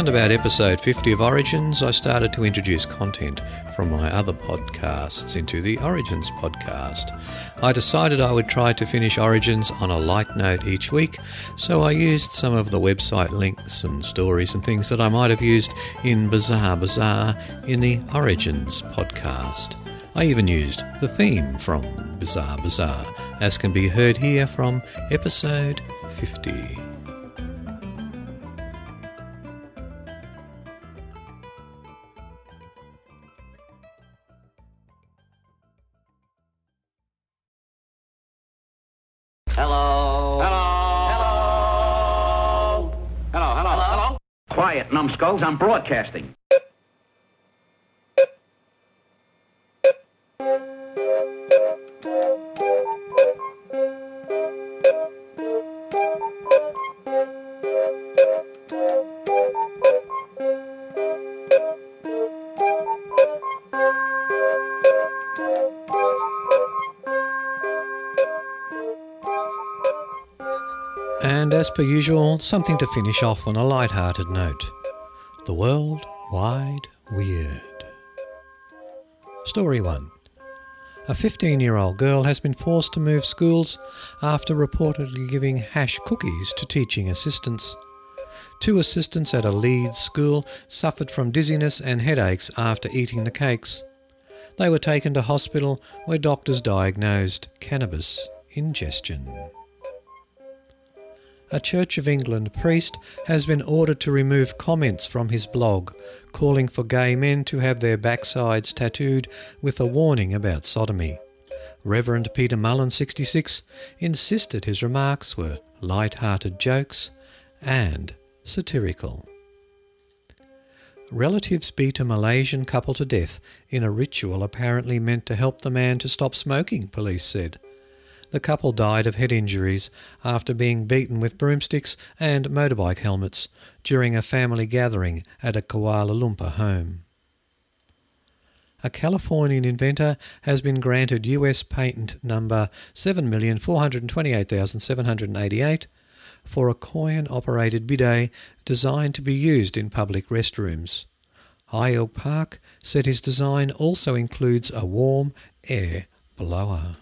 Around about episode 50 of Origins, I started to introduce content from my other podcasts into the Origins podcast. I decided I would try to finish Origins on a light note each week, so I used some of the website links and stories and things that I might have used in Bizarre Bazaar in the Origins podcast. I even used the theme from Bizarre Bazaar, as can be heard here from episode 50. Numbskulls. I'm broadcasting. And as per usual, something to finish off on a light-hearted note. The World Wide Weird. Story 1. A 15 year old girl has been forced to move schools after reportedly giving hash cookies to teaching assistants. Two assistants at a Leeds school suffered from dizziness and headaches after eating the cakes. They were taken to hospital where doctors diagnosed cannabis ingestion. A Church of England priest has been ordered to remove comments from his blog calling for gay men to have their backsides tattooed with a warning about sodomy. Reverend Peter Mullen, 66, insisted his remarks were light-hearted jokes and satirical. Relatives beat a Malaysian couple to death in a ritual apparently meant to help the man to stop smoking, police said. The couple died of head injuries after being beaten with broomsticks and motorbike helmets during a family gathering at a Kuala Lumpur home. A Californian inventor has been granted US patent number 7,428,788 for a coin operated bidet designed to be used in public restrooms. Hyle Park said his design also includes a warm air blower.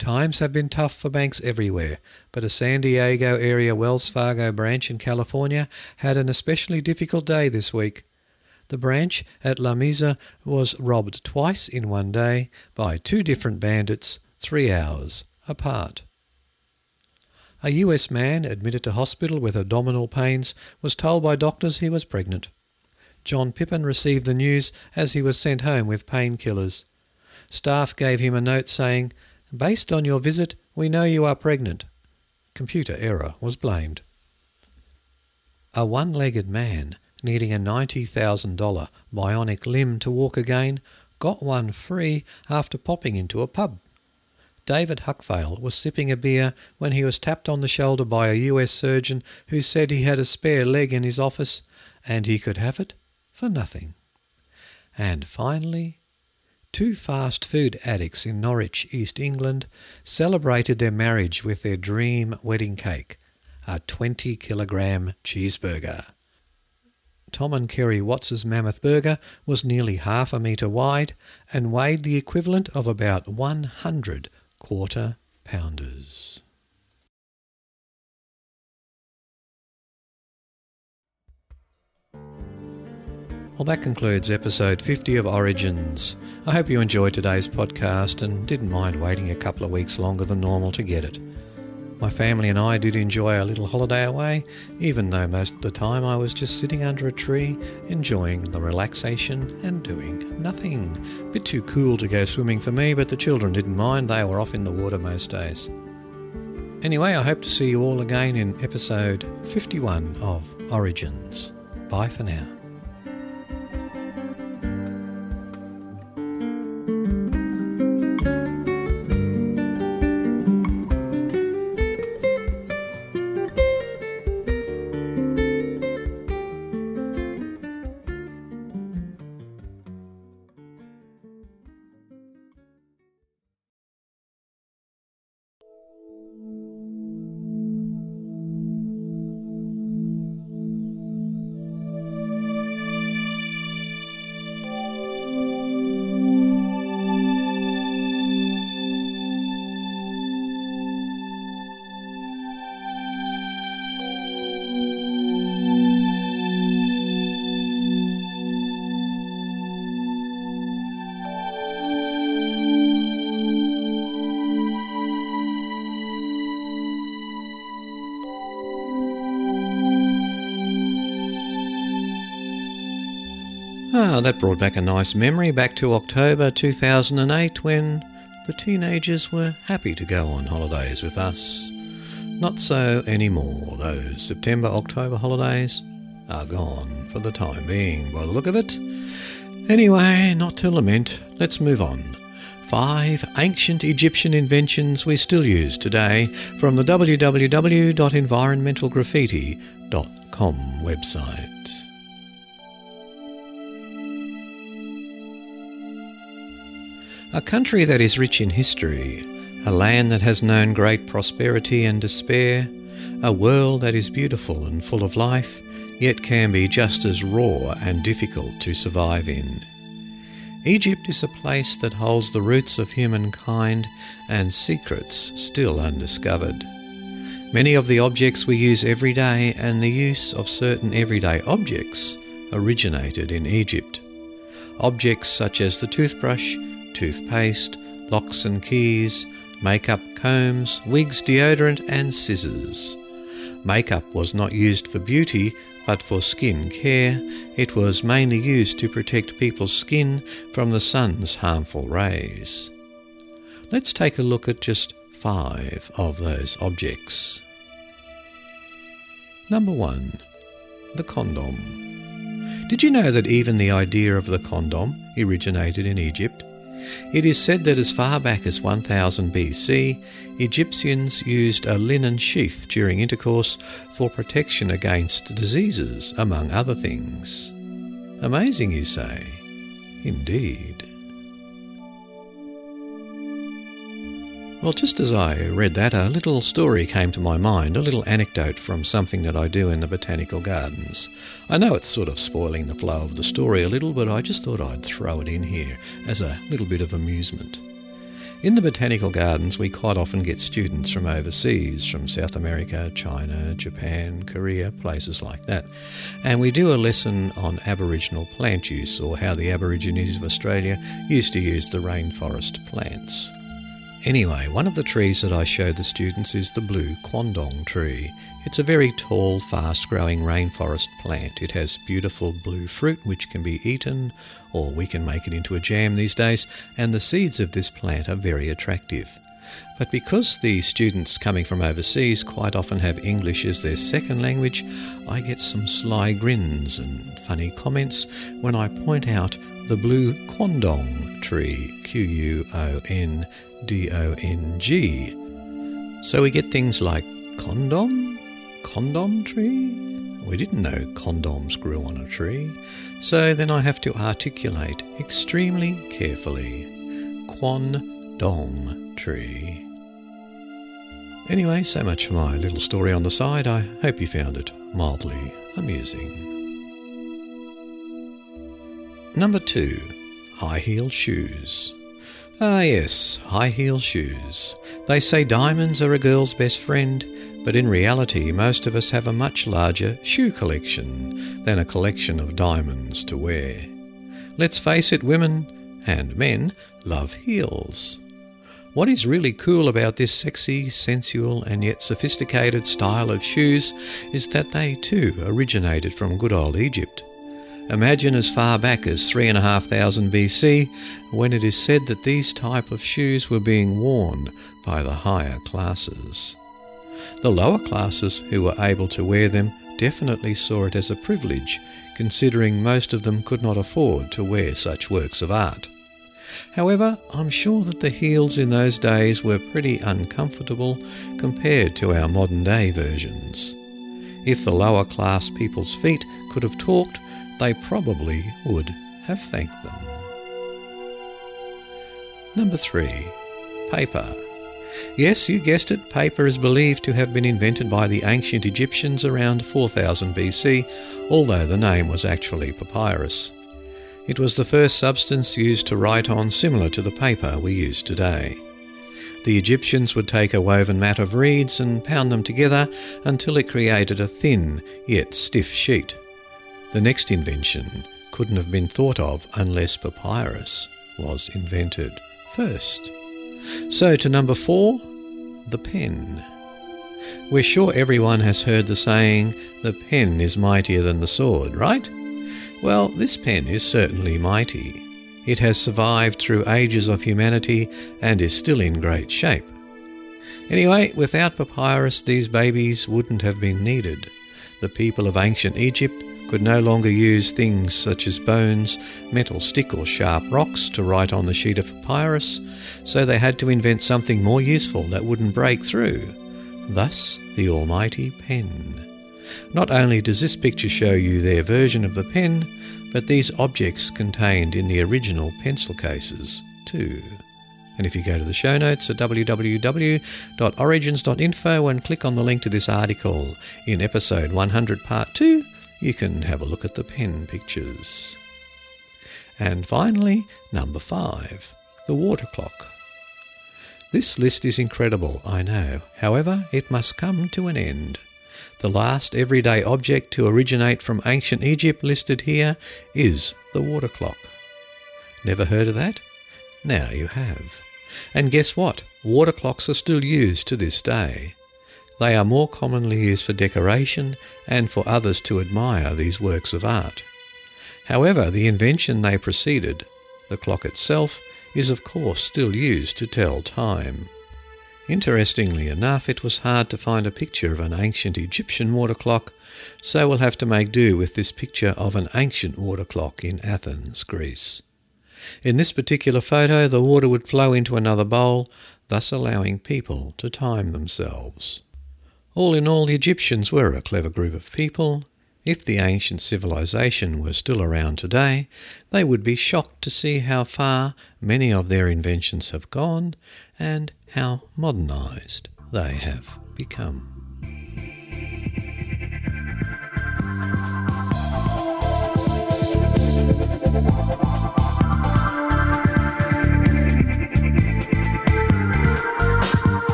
Times have been tough for banks everywhere, but a San Diego area Wells Fargo branch in California had an especially difficult day this week. The branch at La Mesa was robbed twice in one day by two different bandits, three hours apart. A US man admitted to hospital with abdominal pains was told by doctors he was pregnant. John Pippin received the news as he was sent home with painkillers. Staff gave him a note saying, Based on your visit, we know you are pregnant. Computer error was blamed. A one legged man needing a $90,000 bionic limb to walk again got one free after popping into a pub. David Huckvale was sipping a beer when he was tapped on the shoulder by a US surgeon who said he had a spare leg in his office and he could have it for nothing. And finally, two fast food addicts in Norwich, East England, celebrated their marriage with their dream wedding cake, a 20 kilogram cheeseburger. Tom and Kerry Watts's mammoth burger was nearly half a metre wide and weighed the equivalent of about 100 quarter pounders. Well, that concludes episode 50 of Origins. I hope you enjoyed today's podcast and didn't mind waiting a couple of weeks longer than normal to get it. My family and I did enjoy our little holiday away, even though most of the time I was just sitting under a tree, enjoying the relaxation and doing nothing. Bit too cool to go swimming for me, but the children didn't mind, they were off in the water most days. Anyway, I hope to see you all again in episode 51 of Origins. Bye for now. That brought back a nice memory back to October 2008 when the teenagers were happy to go on holidays with us. Not so anymore. Those September October holidays are gone for the time being, by the look of it. Anyway, not to lament, let's move on. Five ancient Egyptian inventions we still use today from the www.environmentalgraffiti.com website. A country that is rich in history, a land that has known great prosperity and despair, a world that is beautiful and full of life, yet can be just as raw and difficult to survive in. Egypt is a place that holds the roots of humankind and secrets still undiscovered. Many of the objects we use every day and the use of certain everyday objects originated in Egypt. Objects such as the toothbrush, toothpaste, locks and keys, makeup combs, wigs, deodorant, and scissors. Makeup was not used for beauty, but for skin care. It was mainly used to protect people's skin from the sun's harmful rays. Let's take a look at just five of those objects. Number one, the condom. Did you know that even the idea of the condom originated in Egypt? It is said that as far back as 1000 BC, Egyptians used a linen sheath during intercourse for protection against diseases, among other things. Amazing, you say? Indeed. Well, just as I read that, a little story came to my mind, a little anecdote from something that I do in the botanical gardens. I know it's sort of spoiling the flow of the story a little, but I just thought I'd throw it in here as a little bit of amusement. In the botanical gardens, we quite often get students from overseas, from South America, China, Japan, Korea, places like that. And we do a lesson on Aboriginal plant use, or how the Aborigines of Australia used to use the rainforest plants. Anyway, one of the trees that I show the students is the blue quandong tree. It's a very tall, fast growing rainforest plant. It has beautiful blue fruit which can be eaten, or we can make it into a jam these days, and the seeds of this plant are very attractive. But because the students coming from overseas quite often have English as their second language, I get some sly grins and funny comments when I point out the blue quandong tree, Q U O N D O N G. So we get things like condom, condom tree. We didn't know condoms grew on a tree. So then I have to articulate extremely carefully quandong tree. Anyway, so much for my little story on the side. I hope you found it mildly amusing. Number two, high heeled shoes. Ah, yes, high heel shoes. They say diamonds are a girl's best friend, but in reality, most of us have a much larger shoe collection than a collection of diamonds to wear. Let's face it, women and men love heels. What is really cool about this sexy, sensual, and yet sophisticated style of shoes is that they too originated from good old Egypt. Imagine as far back as 3,500 BC when it is said that these type of shoes were being worn by the higher classes. The lower classes who were able to wear them definitely saw it as a privilege, considering most of them could not afford to wear such works of art. However, I'm sure that the heels in those days were pretty uncomfortable compared to our modern day versions. If the lower class people's feet could have talked, they probably would have thanked them. Number three, paper. Yes, you guessed it, paper is believed to have been invented by the ancient Egyptians around 4000 BC, although the name was actually papyrus. It was the first substance used to write on similar to the paper we use today. The Egyptians would take a woven mat of reeds and pound them together until it created a thin yet stiff sheet. The next invention couldn't have been thought of unless papyrus was invented first. So to number four, the pen. We're sure everyone has heard the saying, the pen is mightier than the sword, right? Well, this pen is certainly mighty. It has survived through ages of humanity and is still in great shape. Anyway, without papyrus, these babies wouldn't have been needed. The people of ancient Egypt could no longer use things such as bones, metal stick, or sharp rocks to write on the sheet of papyrus, so they had to invent something more useful that wouldn't break through. Thus, the almighty pen. Not only does this picture show you their version of the pen, but these objects contained in the original pencil cases too. And if you go to the show notes at www.origins.info and click on the link to this article in episode 100 part 2, you can have a look at the pen pictures. And finally, number 5, the water clock. This list is incredible, I know. However, it must come to an end. The last everyday object to originate from ancient Egypt listed here is the water clock. Never heard of that? Now you have. And guess what? Water clocks are still used to this day. They are more commonly used for decoration and for others to admire these works of art. However, the invention they preceded, the clock itself, is of course still used to tell time. Interestingly enough, it was hard to find a picture of an ancient Egyptian water clock, so we'll have to make do with this picture of an ancient water clock in Athens, Greece. In this particular photo, the water would flow into another bowl, thus allowing people to time themselves. All in all, the Egyptians were a clever group of people. If the ancient civilization were still around today, they would be shocked to see how far many of their inventions have gone and how modernized they have become.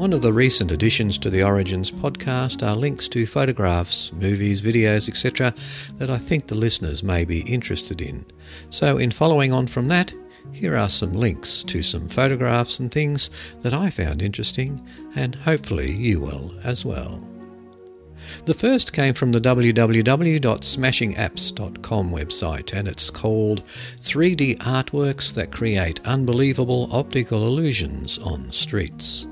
One of the recent additions to the Origins podcast are links to photographs, movies, videos, etc., that I think the listeners may be interested in. So, in following on from that, here are some links to some photographs and things that I found interesting, and hopefully you will as well. The first came from the www.smashingapps.com website, and it's called 3D Artworks That Create Unbelievable Optical Illusions on Streets.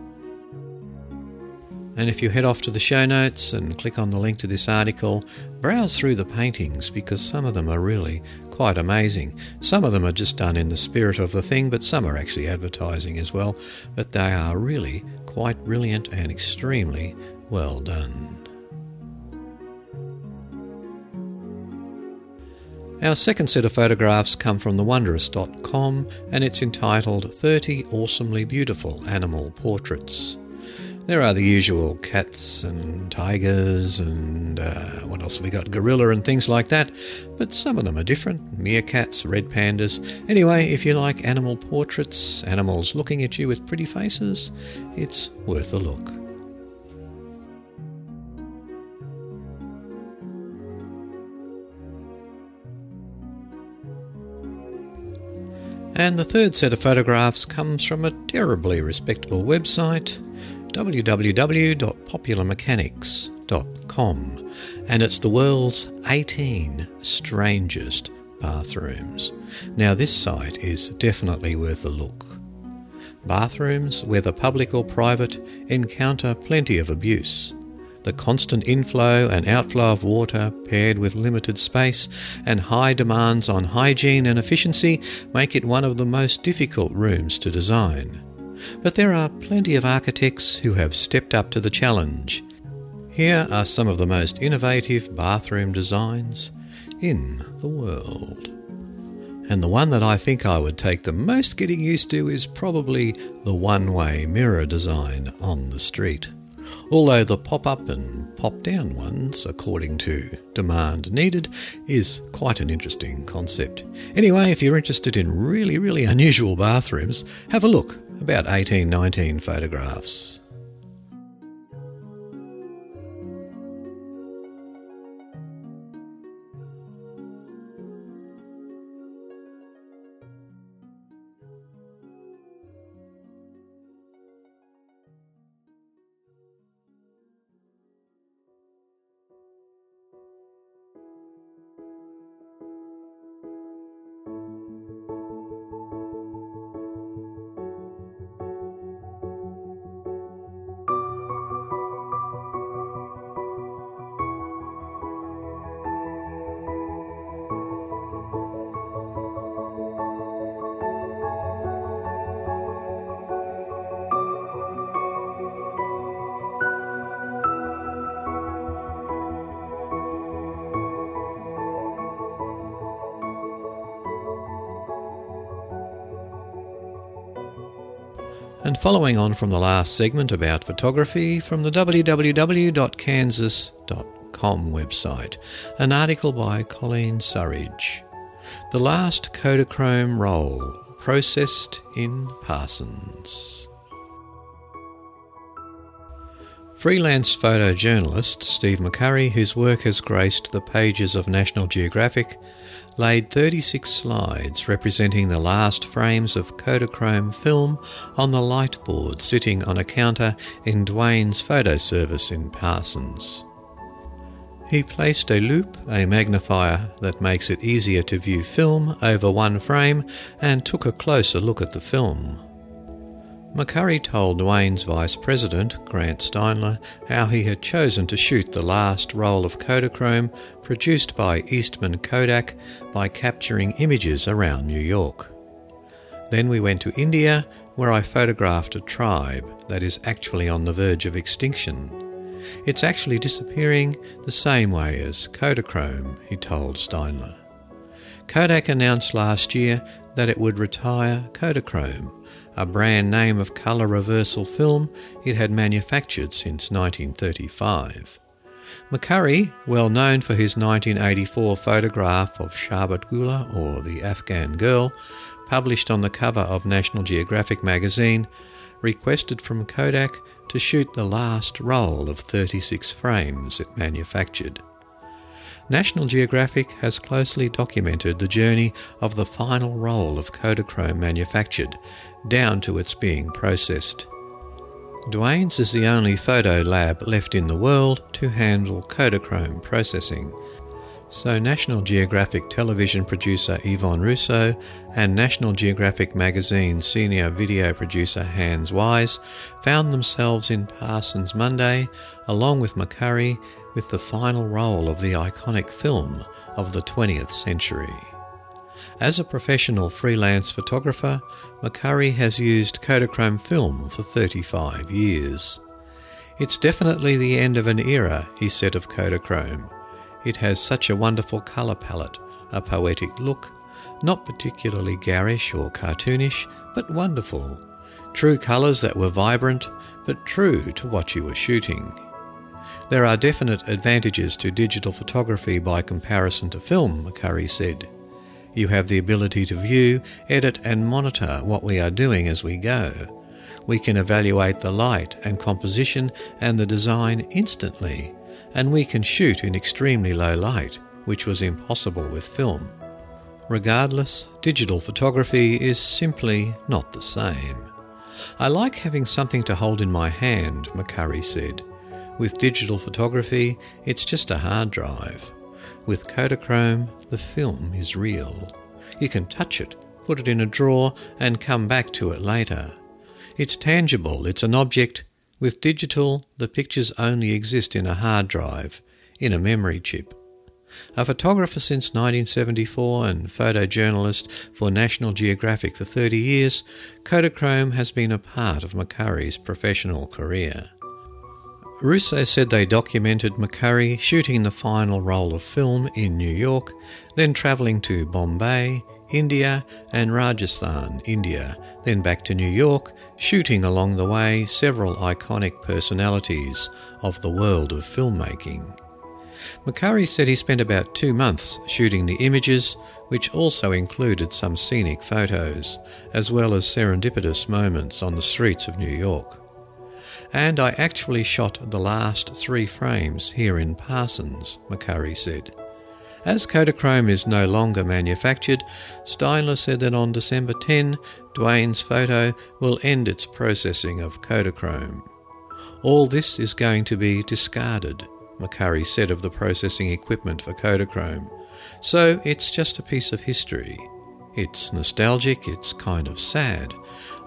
And if you head off to the show notes and click on the link to this article, browse through the paintings because some of them are really quite amazing. Some of them are just done in the spirit of the thing, but some are actually advertising as well. But they are really quite brilliant and extremely well done. Our second set of photographs come from thewondrous.com and it's entitled 30 Awesomely Beautiful Animal Portraits. There are the usual cats and tigers and uh, what else have we got? Gorilla and things like that, but some of them are different meerkats, red pandas. Anyway, if you like animal portraits, animals looking at you with pretty faces, it's worth a look. And the third set of photographs comes from a terribly respectable website www.popularmechanics.com, and it's the world's 18 strangest bathrooms. Now, this site is definitely worth a look. Bathrooms, whether public or private, encounter plenty of abuse. The constant inflow and outflow of water, paired with limited space and high demands on hygiene and efficiency, make it one of the most difficult rooms to design but there are plenty of architects who have stepped up to the challenge. Here are some of the most innovative bathroom designs in the world. And the one that I think I would take the most getting used to is probably the one way mirror design on the street. Although the pop up and pop down ones, according to demand needed, is quite an interesting concept. Anyway, if you're interested in really, really unusual bathrooms, have a look about 1819 photographs. Following on from the last segment about photography from the www.kansas.com website, an article by Colleen Surridge. The last Kodachrome roll processed in Parsons. Freelance photojournalist Steve McCurry, whose work has graced the pages of National Geographic, laid 36 slides representing the last frames of Kodachrome film on the light board sitting on a counter in Dwayne's photo service in Parsons. He placed a loupe, a magnifier that makes it easier to view film, over one frame and took a closer look at the film. McCurry told Dwayne's vice president, Grant Steinler, how he had chosen to shoot the last roll of Kodachrome produced by Eastman Kodak by capturing images around New York. Then we went to India, where I photographed a tribe that is actually on the verge of extinction. It's actually disappearing the same way as Kodachrome, he told Steinler. Kodak announced last year that it would retire Kodachrome a brand name of colour reversal film it had manufactured since 1935. McCurry, well known for his 1984 photograph of Sharbat Gula, or the Afghan Girl, published on the cover of National Geographic magazine, requested from Kodak to shoot the last roll of 36 frames it manufactured. National Geographic has closely documented the journey of the final roll of Kodachrome manufactured, down to its being processed. Dwayne's is the only photo lab left in the world to handle Kodachrome processing. So National Geographic television producer Yvonne Russo and National Geographic magazine senior video producer Hans Wise found themselves in Parsons Monday, along with McCurry, with the final roll of the iconic film of the 20th century. As a professional freelance photographer, McCurry has used Kodachrome film for 35 years. It's definitely the end of an era, he said of Kodachrome. It has such a wonderful colour palette, a poetic look, not particularly garish or cartoonish, but wonderful. True colours that were vibrant, but true to what you were shooting. There are definite advantages to digital photography by comparison to film, McCurry said. You have the ability to view, edit, and monitor what we are doing as we go. We can evaluate the light and composition and the design instantly, and we can shoot in extremely low light, which was impossible with film. Regardless, digital photography is simply not the same. I like having something to hold in my hand, McCurry said. With digital photography, it's just a hard drive. With Kodachrome, the film is real. You can touch it, put it in a drawer, and come back to it later. It's tangible, it's an object. With digital, the pictures only exist in a hard drive, in a memory chip. A photographer since 1974 and photojournalist for National Geographic for 30 years, Kodachrome has been a part of McCurry's professional career. Russo said they documented McCurry shooting the final roll of film in New York, then travelling to Bombay, India, and Rajasthan, India, then back to New York, shooting along the way several iconic personalities of the world of filmmaking. McCurry said he spent about two months shooting the images, which also included some scenic photos, as well as serendipitous moments on the streets of New York and I actually shot the last three frames here in Parsons, McCurry said. As Kodachrome is no longer manufactured, Steinler said that on December 10, Dwayne's photo will end its processing of Kodachrome. All this is going to be discarded, McCurry said of the processing equipment for Kodachrome. So it's just a piece of history. It's nostalgic, it's kind of sad,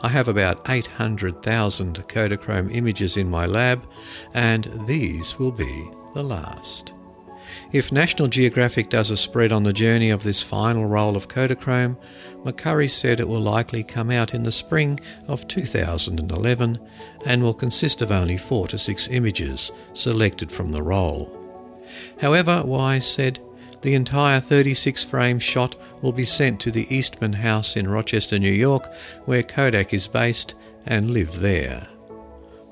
I have about 800,000 Kodachrome images in my lab, and these will be the last. If National Geographic does a spread on the journey of this final roll of Kodachrome, McCurry said it will likely come out in the spring of 2011 and will consist of only four to six images selected from the roll. However, Wise said the entire 36 frame shot will be sent to the Eastman House in Rochester, New York, where Kodak is based, and live there.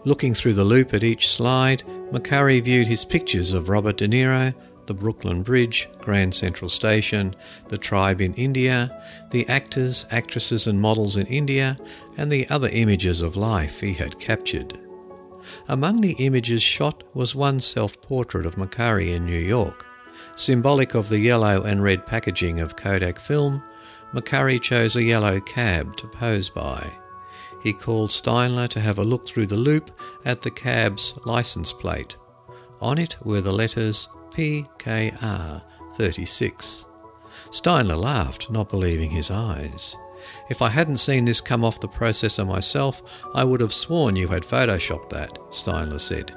Looking through the loupe at each slide, McCurry viewed his pictures of Robert De Niro, the Brooklyn Bridge, Grand Central Station, the tribe in India, the actors, actresses, and models in India, and the other images of life he had captured. Among the images shot was one self portrait of McCurry in New York. Symbolic of the yellow and red packaging of Kodak film, McCurry chose a yellow cab to pose by. He called Steinler to have a look through the loupe at the cab's license plate. On it were the letters PKR 36. Steinler laughed, not believing his eyes. If I hadn't seen this come off the processor myself, I would have sworn you had photoshopped that, Steinler said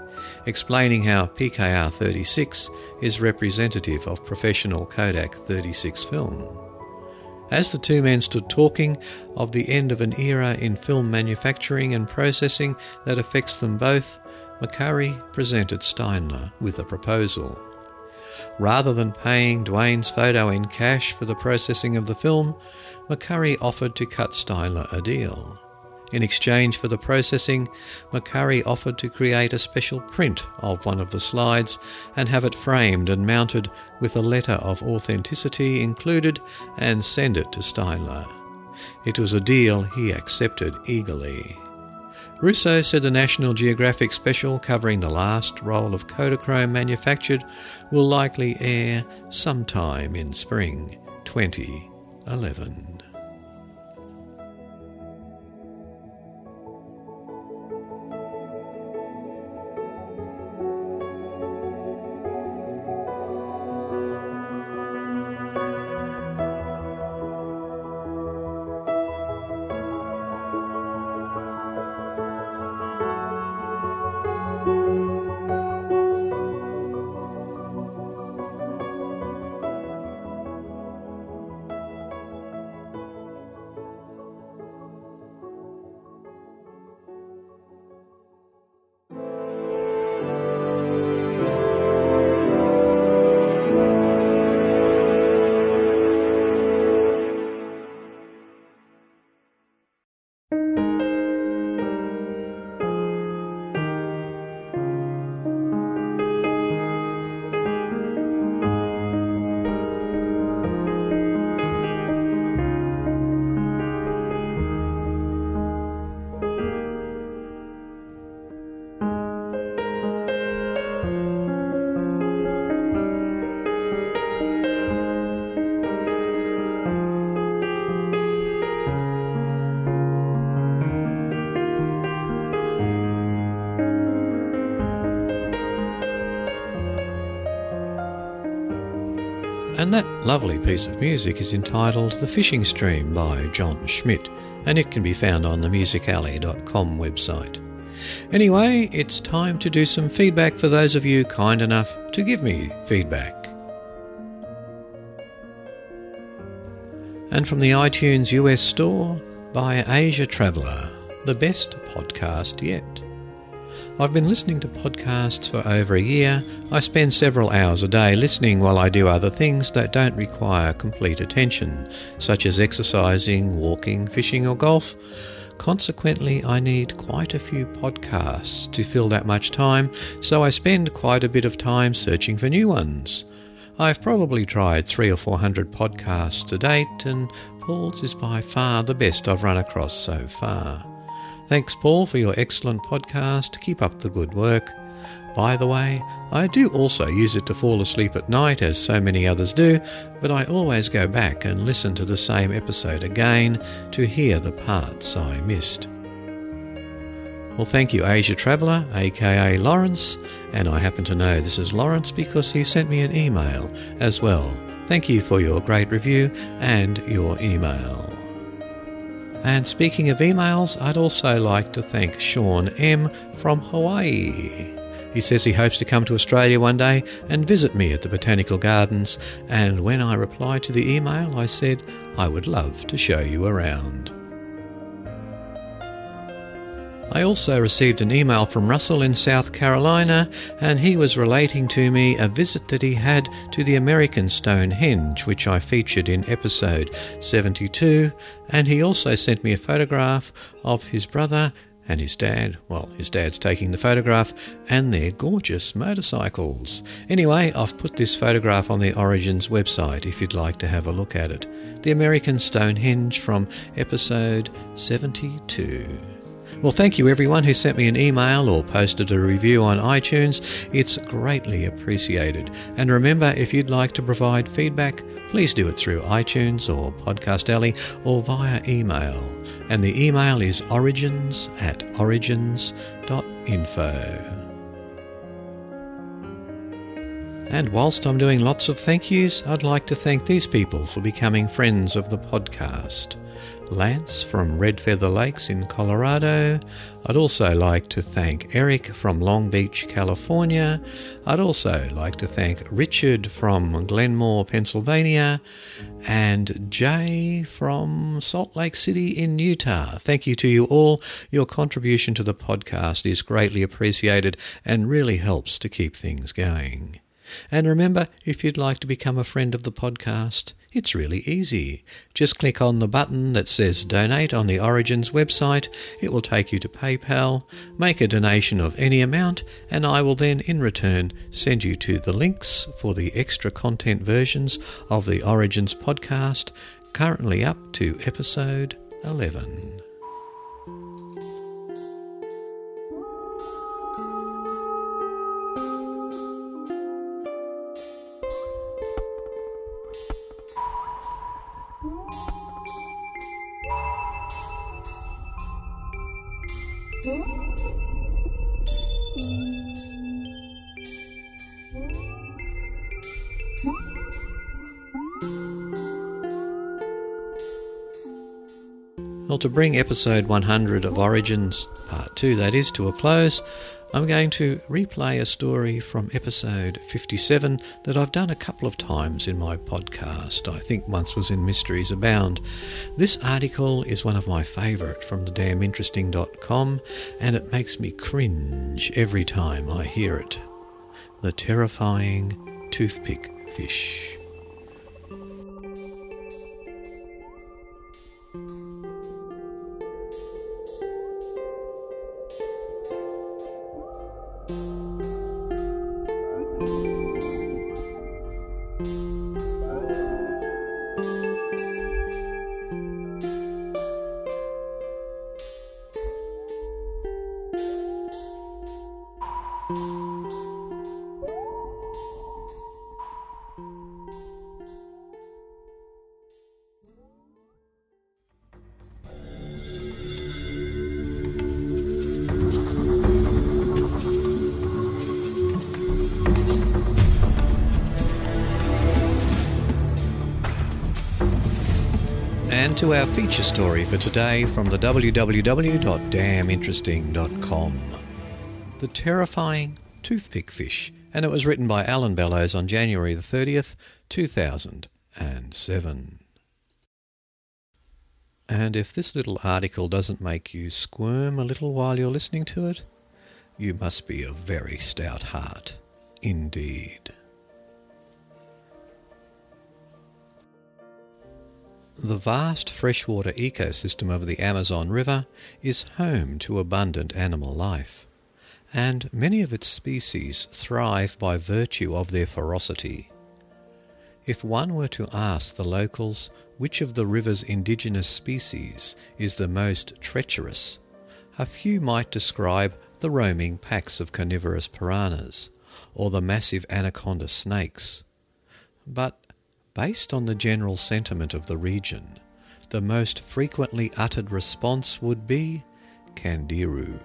explaining how PKR 36 is representative of professional Kodak 36 film. As the two men stood talking of the end of an era in film manufacturing and processing that affects them both, McCurry presented Steinler with a proposal. Rather than paying Dwayne's photo in cash for the processing of the film, McCurry offered to cut Steinler a deal. In exchange for the processing, McCurry offered to create a special print of one of the slides and have it framed and mounted with a letter of authenticity included and send it to Steinler. It was a deal he accepted eagerly. Russo said the National Geographic special covering the last roll of Kodachrome manufactured will likely air sometime in spring 2011. Lovely piece of music is entitled The Fishing Stream by John Schmidt, and it can be found on the musicalley.com website. Anyway, it's time to do some feedback for those of you kind enough to give me feedback. And from the iTunes US store by Asia Traveller, the best podcast yet. I've been listening to podcasts for over a year. I spend several hours a day listening while I do other things that don't require complete attention, such as exercising, walking, fishing, or golf. Consequently, I need quite a few podcasts to fill that much time, so I spend quite a bit of time searching for new ones. I've probably tried three or four hundred podcasts to date, and Paul's is by far the best I've run across so far. Thanks, Paul, for your excellent podcast. Keep up the good work. By the way, I do also use it to fall asleep at night, as so many others do, but I always go back and listen to the same episode again to hear the parts I missed. Well, thank you, Asia Traveller, aka Lawrence, and I happen to know this is Lawrence because he sent me an email as well. Thank you for your great review and your email. And speaking of emails, I'd also like to thank Sean M. from Hawaii. He says he hopes to come to Australia one day and visit me at the Botanical Gardens, and when I replied to the email, I said I would love to show you around. I also received an email from Russell in South Carolina, and he was relating to me a visit that he had to the American Stonehenge, which I featured in episode 72, and he also sent me a photograph of his brother and his dad, well, his dad's taking the photograph, and their gorgeous motorcycles. Anyway, I've put this photograph on the Origins website if you'd like to have a look at it. The American Stonehenge from episode 72. Well, thank you everyone who sent me an email or posted a review on iTunes. It's greatly appreciated. And remember, if you'd like to provide feedback, please do it through iTunes or Podcast Alley or via email. And the email is origins at origins.info. And whilst I'm doing lots of thank yous, I'd like to thank these people for becoming friends of the podcast. Lance from Red Feather Lakes in Colorado. I'd also like to thank Eric from Long Beach, California. I'd also like to thank Richard from Glenmore, Pennsylvania, and Jay from Salt Lake City in Utah. Thank you to you all. Your contribution to the podcast is greatly appreciated and really helps to keep things going. And remember, if you'd like to become a friend of the podcast, it's really easy. Just click on the button that says Donate on the Origins website. It will take you to PayPal. Make a donation of any amount, and I will then, in return, send you to the links for the extra content versions of the Origins podcast, currently up to episode 11. Well, to bring episode 100 of Origins, part 2 that is, to a close, I'm going to replay a story from episode 57 that I've done a couple of times in my podcast. I think once was in Mysteries Abound. This article is one of my favourite from the damninteresting.com and it makes me cringe every time I hear it. The terrifying toothpick fish. Feature story for today from the www.damninteresting.com. The Terrifying Toothpick Fish, and it was written by Alan Bellows on January the 30th, 2007. And if this little article doesn't make you squirm a little while you're listening to it, you must be a very stout heart indeed. The vast freshwater ecosystem of the Amazon River is home to abundant animal life, and many of its species thrive by virtue of their ferocity. If one were to ask the locals which of the river's indigenous species is the most treacherous, a few might describe the roaming packs of carnivorous piranhas or the massive anaconda snakes. But Based on the general sentiment of the region, the most frequently uttered response would be Candiru.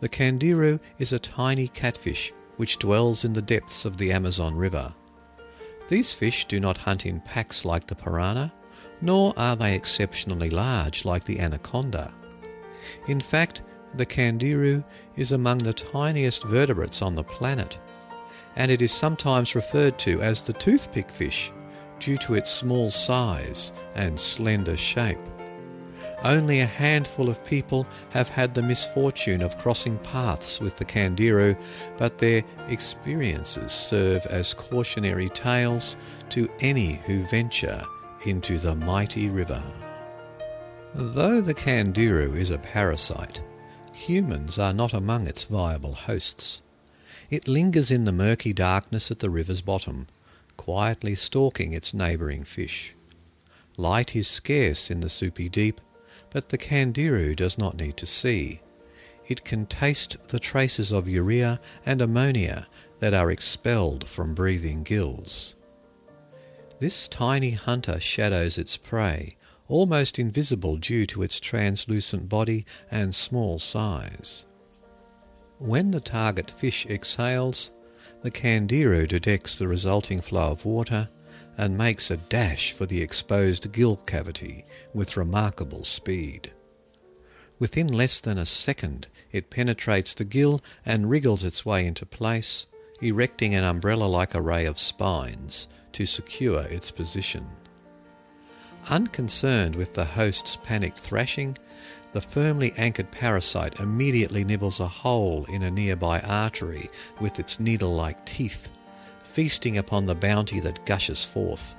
The Candiru is a tiny catfish which dwells in the depths of the Amazon River. These fish do not hunt in packs like the piranha, nor are they exceptionally large like the anaconda. In fact, the Candiru is among the tiniest vertebrates on the planet and it is sometimes referred to as the toothpick fish due to its small size and slender shape. Only a handful of people have had the misfortune of crossing paths with the Candiru, but their experiences serve as cautionary tales to any who venture into the mighty river. Though the Candiru is a parasite, humans are not among its viable hosts. It lingers in the murky darkness at the river's bottom, quietly stalking its neighbouring fish. Light is scarce in the soupy deep, but the candiru does not need to see. It can taste the traces of urea and ammonia that are expelled from breathing gills. This tiny hunter shadows its prey, almost invisible due to its translucent body and small size. When the target fish exhales, the candiru detects the resulting flow of water and makes a dash for the exposed gill cavity with remarkable speed. Within less than a second, it penetrates the gill and wriggles its way into place, erecting an umbrella like array of spines to secure its position. Unconcerned with the host's panicked thrashing, the firmly anchored parasite immediately nibbles a hole in a nearby artery with its needle like teeth, feasting upon the bounty that gushes forth.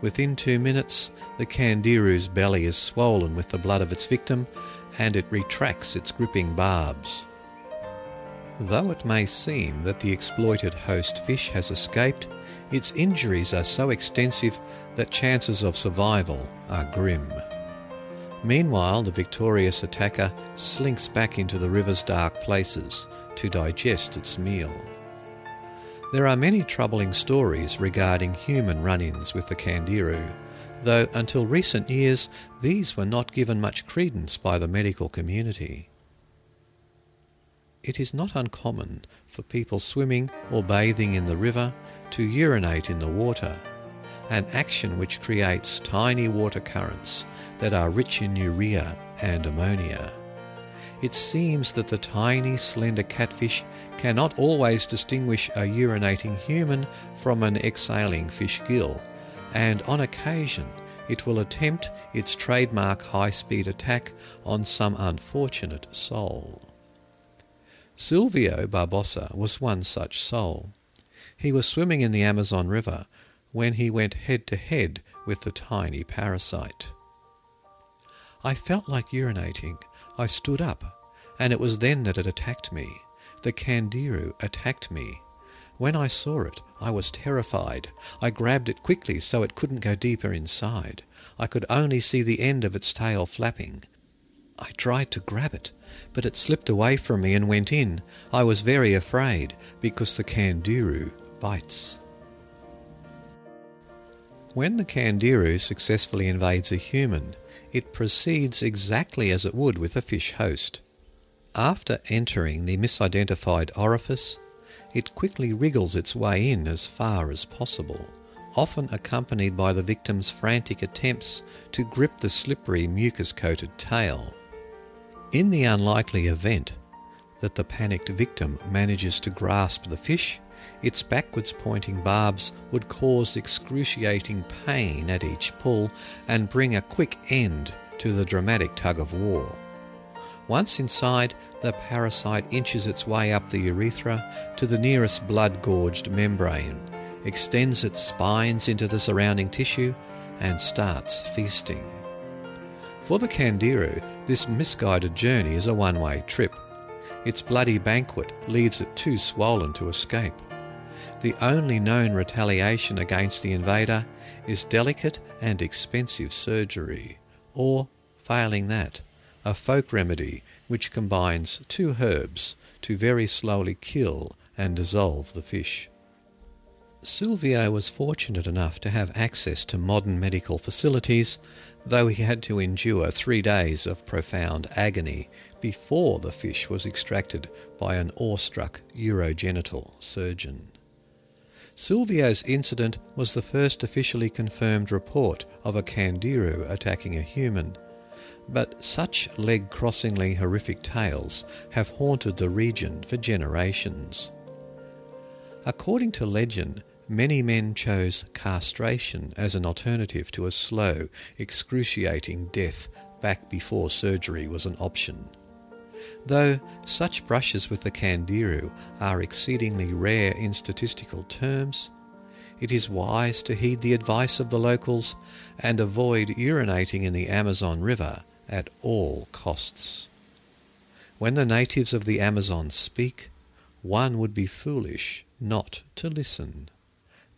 Within two minutes, the candiru's belly is swollen with the blood of its victim, and it retracts its gripping barbs. Though it may seem that the exploited host fish has escaped, its injuries are so extensive that chances of survival are grim. Meanwhile, the victorious attacker slinks back into the river's dark places to digest its meal. There are many troubling stories regarding human run ins with the Candiru, though until recent years these were not given much credence by the medical community. It is not uncommon for people swimming or bathing in the river to urinate in the water, an action which creates tiny water currents that are rich in urea and ammonia. It seems that the tiny, slender catfish cannot always distinguish a urinating human from an exhaling fish gill, and on occasion it will attempt its trademark high speed attack on some unfortunate soul. Silvio Barbosa was one such soul. He was swimming in the Amazon River when he went head to head with the tiny parasite. I felt like urinating. I stood up, and it was then that it attacked me. The candiru attacked me. When I saw it, I was terrified. I grabbed it quickly so it couldn't go deeper inside. I could only see the end of its tail flapping. I tried to grab it, but it slipped away from me and went in. I was very afraid because the candiru bites. When the candiru successfully invades a human, it proceeds exactly as it would with a fish host. After entering the misidentified orifice, it quickly wriggles its way in as far as possible, often accompanied by the victim's frantic attempts to grip the slippery mucus coated tail. In the unlikely event that the panicked victim manages to grasp the fish, its backwards pointing barbs would cause excruciating pain at each pull and bring a quick end to the dramatic tug of war. Once inside, the parasite inches its way up the urethra to the nearest blood gorged membrane, extends its spines into the surrounding tissue, and starts feasting. For the Candiru, this misguided journey is a one way trip. Its bloody banquet leaves it too swollen to escape. The only known retaliation against the invader is delicate and expensive surgery, or, failing that, a folk remedy which combines two herbs to very slowly kill and dissolve the fish. Silvio was fortunate enough to have access to modern medical facilities, though he had to endure three days of profound agony before the fish was extracted by an awestruck urogenital surgeon. Silvio's incident was the first officially confirmed report of a candiru attacking a human, but such leg crossingly horrific tales have haunted the region for generations. According to legend, Many men chose castration as an alternative to a slow, excruciating death back before surgery was an option. Though such brushes with the candiru are exceedingly rare in statistical terms, it is wise to heed the advice of the locals and avoid urinating in the Amazon River at all costs. When the natives of the Amazon speak, one would be foolish not to listen.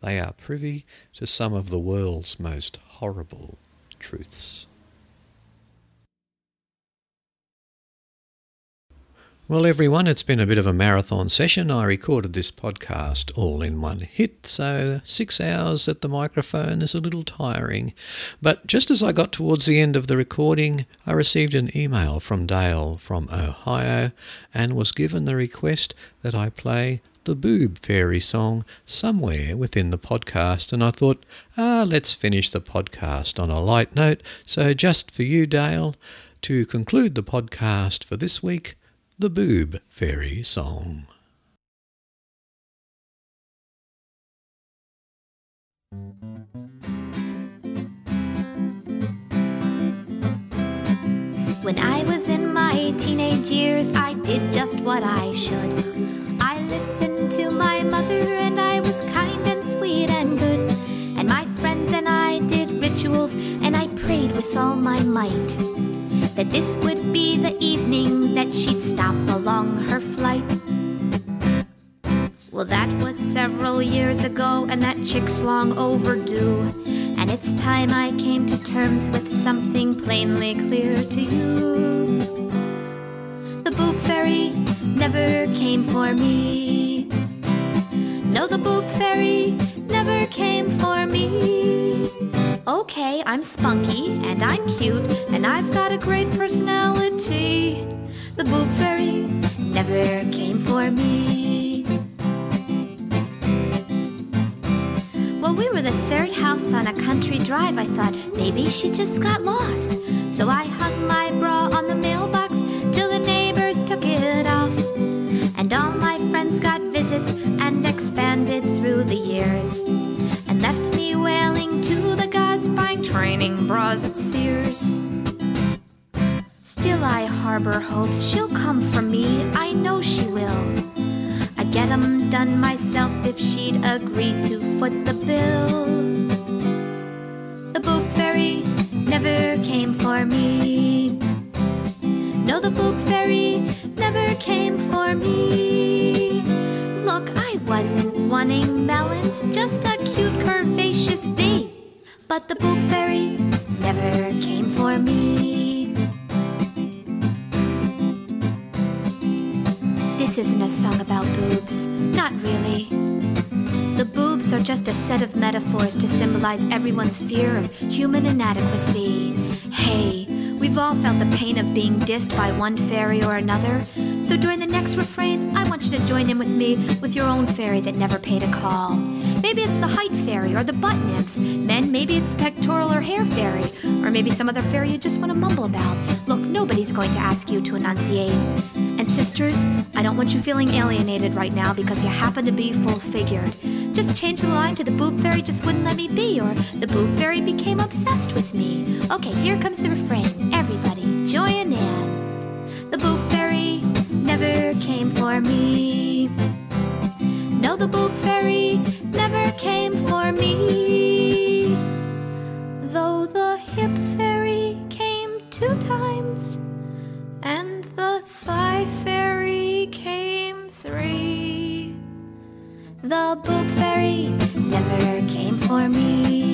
They are privy to some of the world's most horrible truths. Well, everyone, it's been a bit of a marathon session. I recorded this podcast all in one hit, so six hours at the microphone is a little tiring. But just as I got towards the end of the recording, I received an email from Dale from Ohio and was given the request that I play the Boob Fairy song somewhere within the podcast, and I thought, ah, let's finish the podcast on a light note. So, just for you, Dale, to conclude the podcast for this week, the Boob Fairy song. When I was in my teenage years, I did just what I should. I listened to my mother, and I was kind and sweet and good. And my friends and I did rituals, and I prayed with all my might that this would be the evening that she'd stop along her flight. Well, that was several years ago, and that chick's long overdue. And it's time I came to terms with something plainly clear to you. The boob fairy never came for me. No, the boob fairy never came for me. Okay, I'm spunky and I'm cute and I've got a great personality. The boob fairy never came for me. Well, we were the third house on a country drive. I thought maybe she just got lost. So I hung my bra on the mailbox bras at Sears. Still, I harbor hopes she'll come for me. I know she will. I'd get 'em done myself if she'd agree to foot the bill. The boob fairy never came for me. No, the boob fairy never came for me. Look, I wasn't wanting melons, just a cute curvaceous bee. But the boob fairy never came for me. This isn't a song about boobs. Not really. The boobs are just a set of metaphors to symbolize everyone's fear of human inadequacy. Hey, we've all felt the pain of being dissed by one fairy or another. So during the next refrain, I want you to join in with me with your own fairy that never paid a call. Maybe it's the height fairy or the butt nymph. Men, maybe it's the pectoral or hair fairy. Or maybe some other fairy you just want to mumble about. Look, nobody's going to ask you to enunciate. And sisters, I don't want you feeling alienated right now because you happen to be full figured. Just change the line to the boob fairy just wouldn't let me be, or the boob fairy became obsessed with me. Okay, here comes the refrain. Everybody, join in. The boob fairy never came for me. No, the boob fairy never came for me. Though the hip fairy came two times, three. The boob fairy never came for me.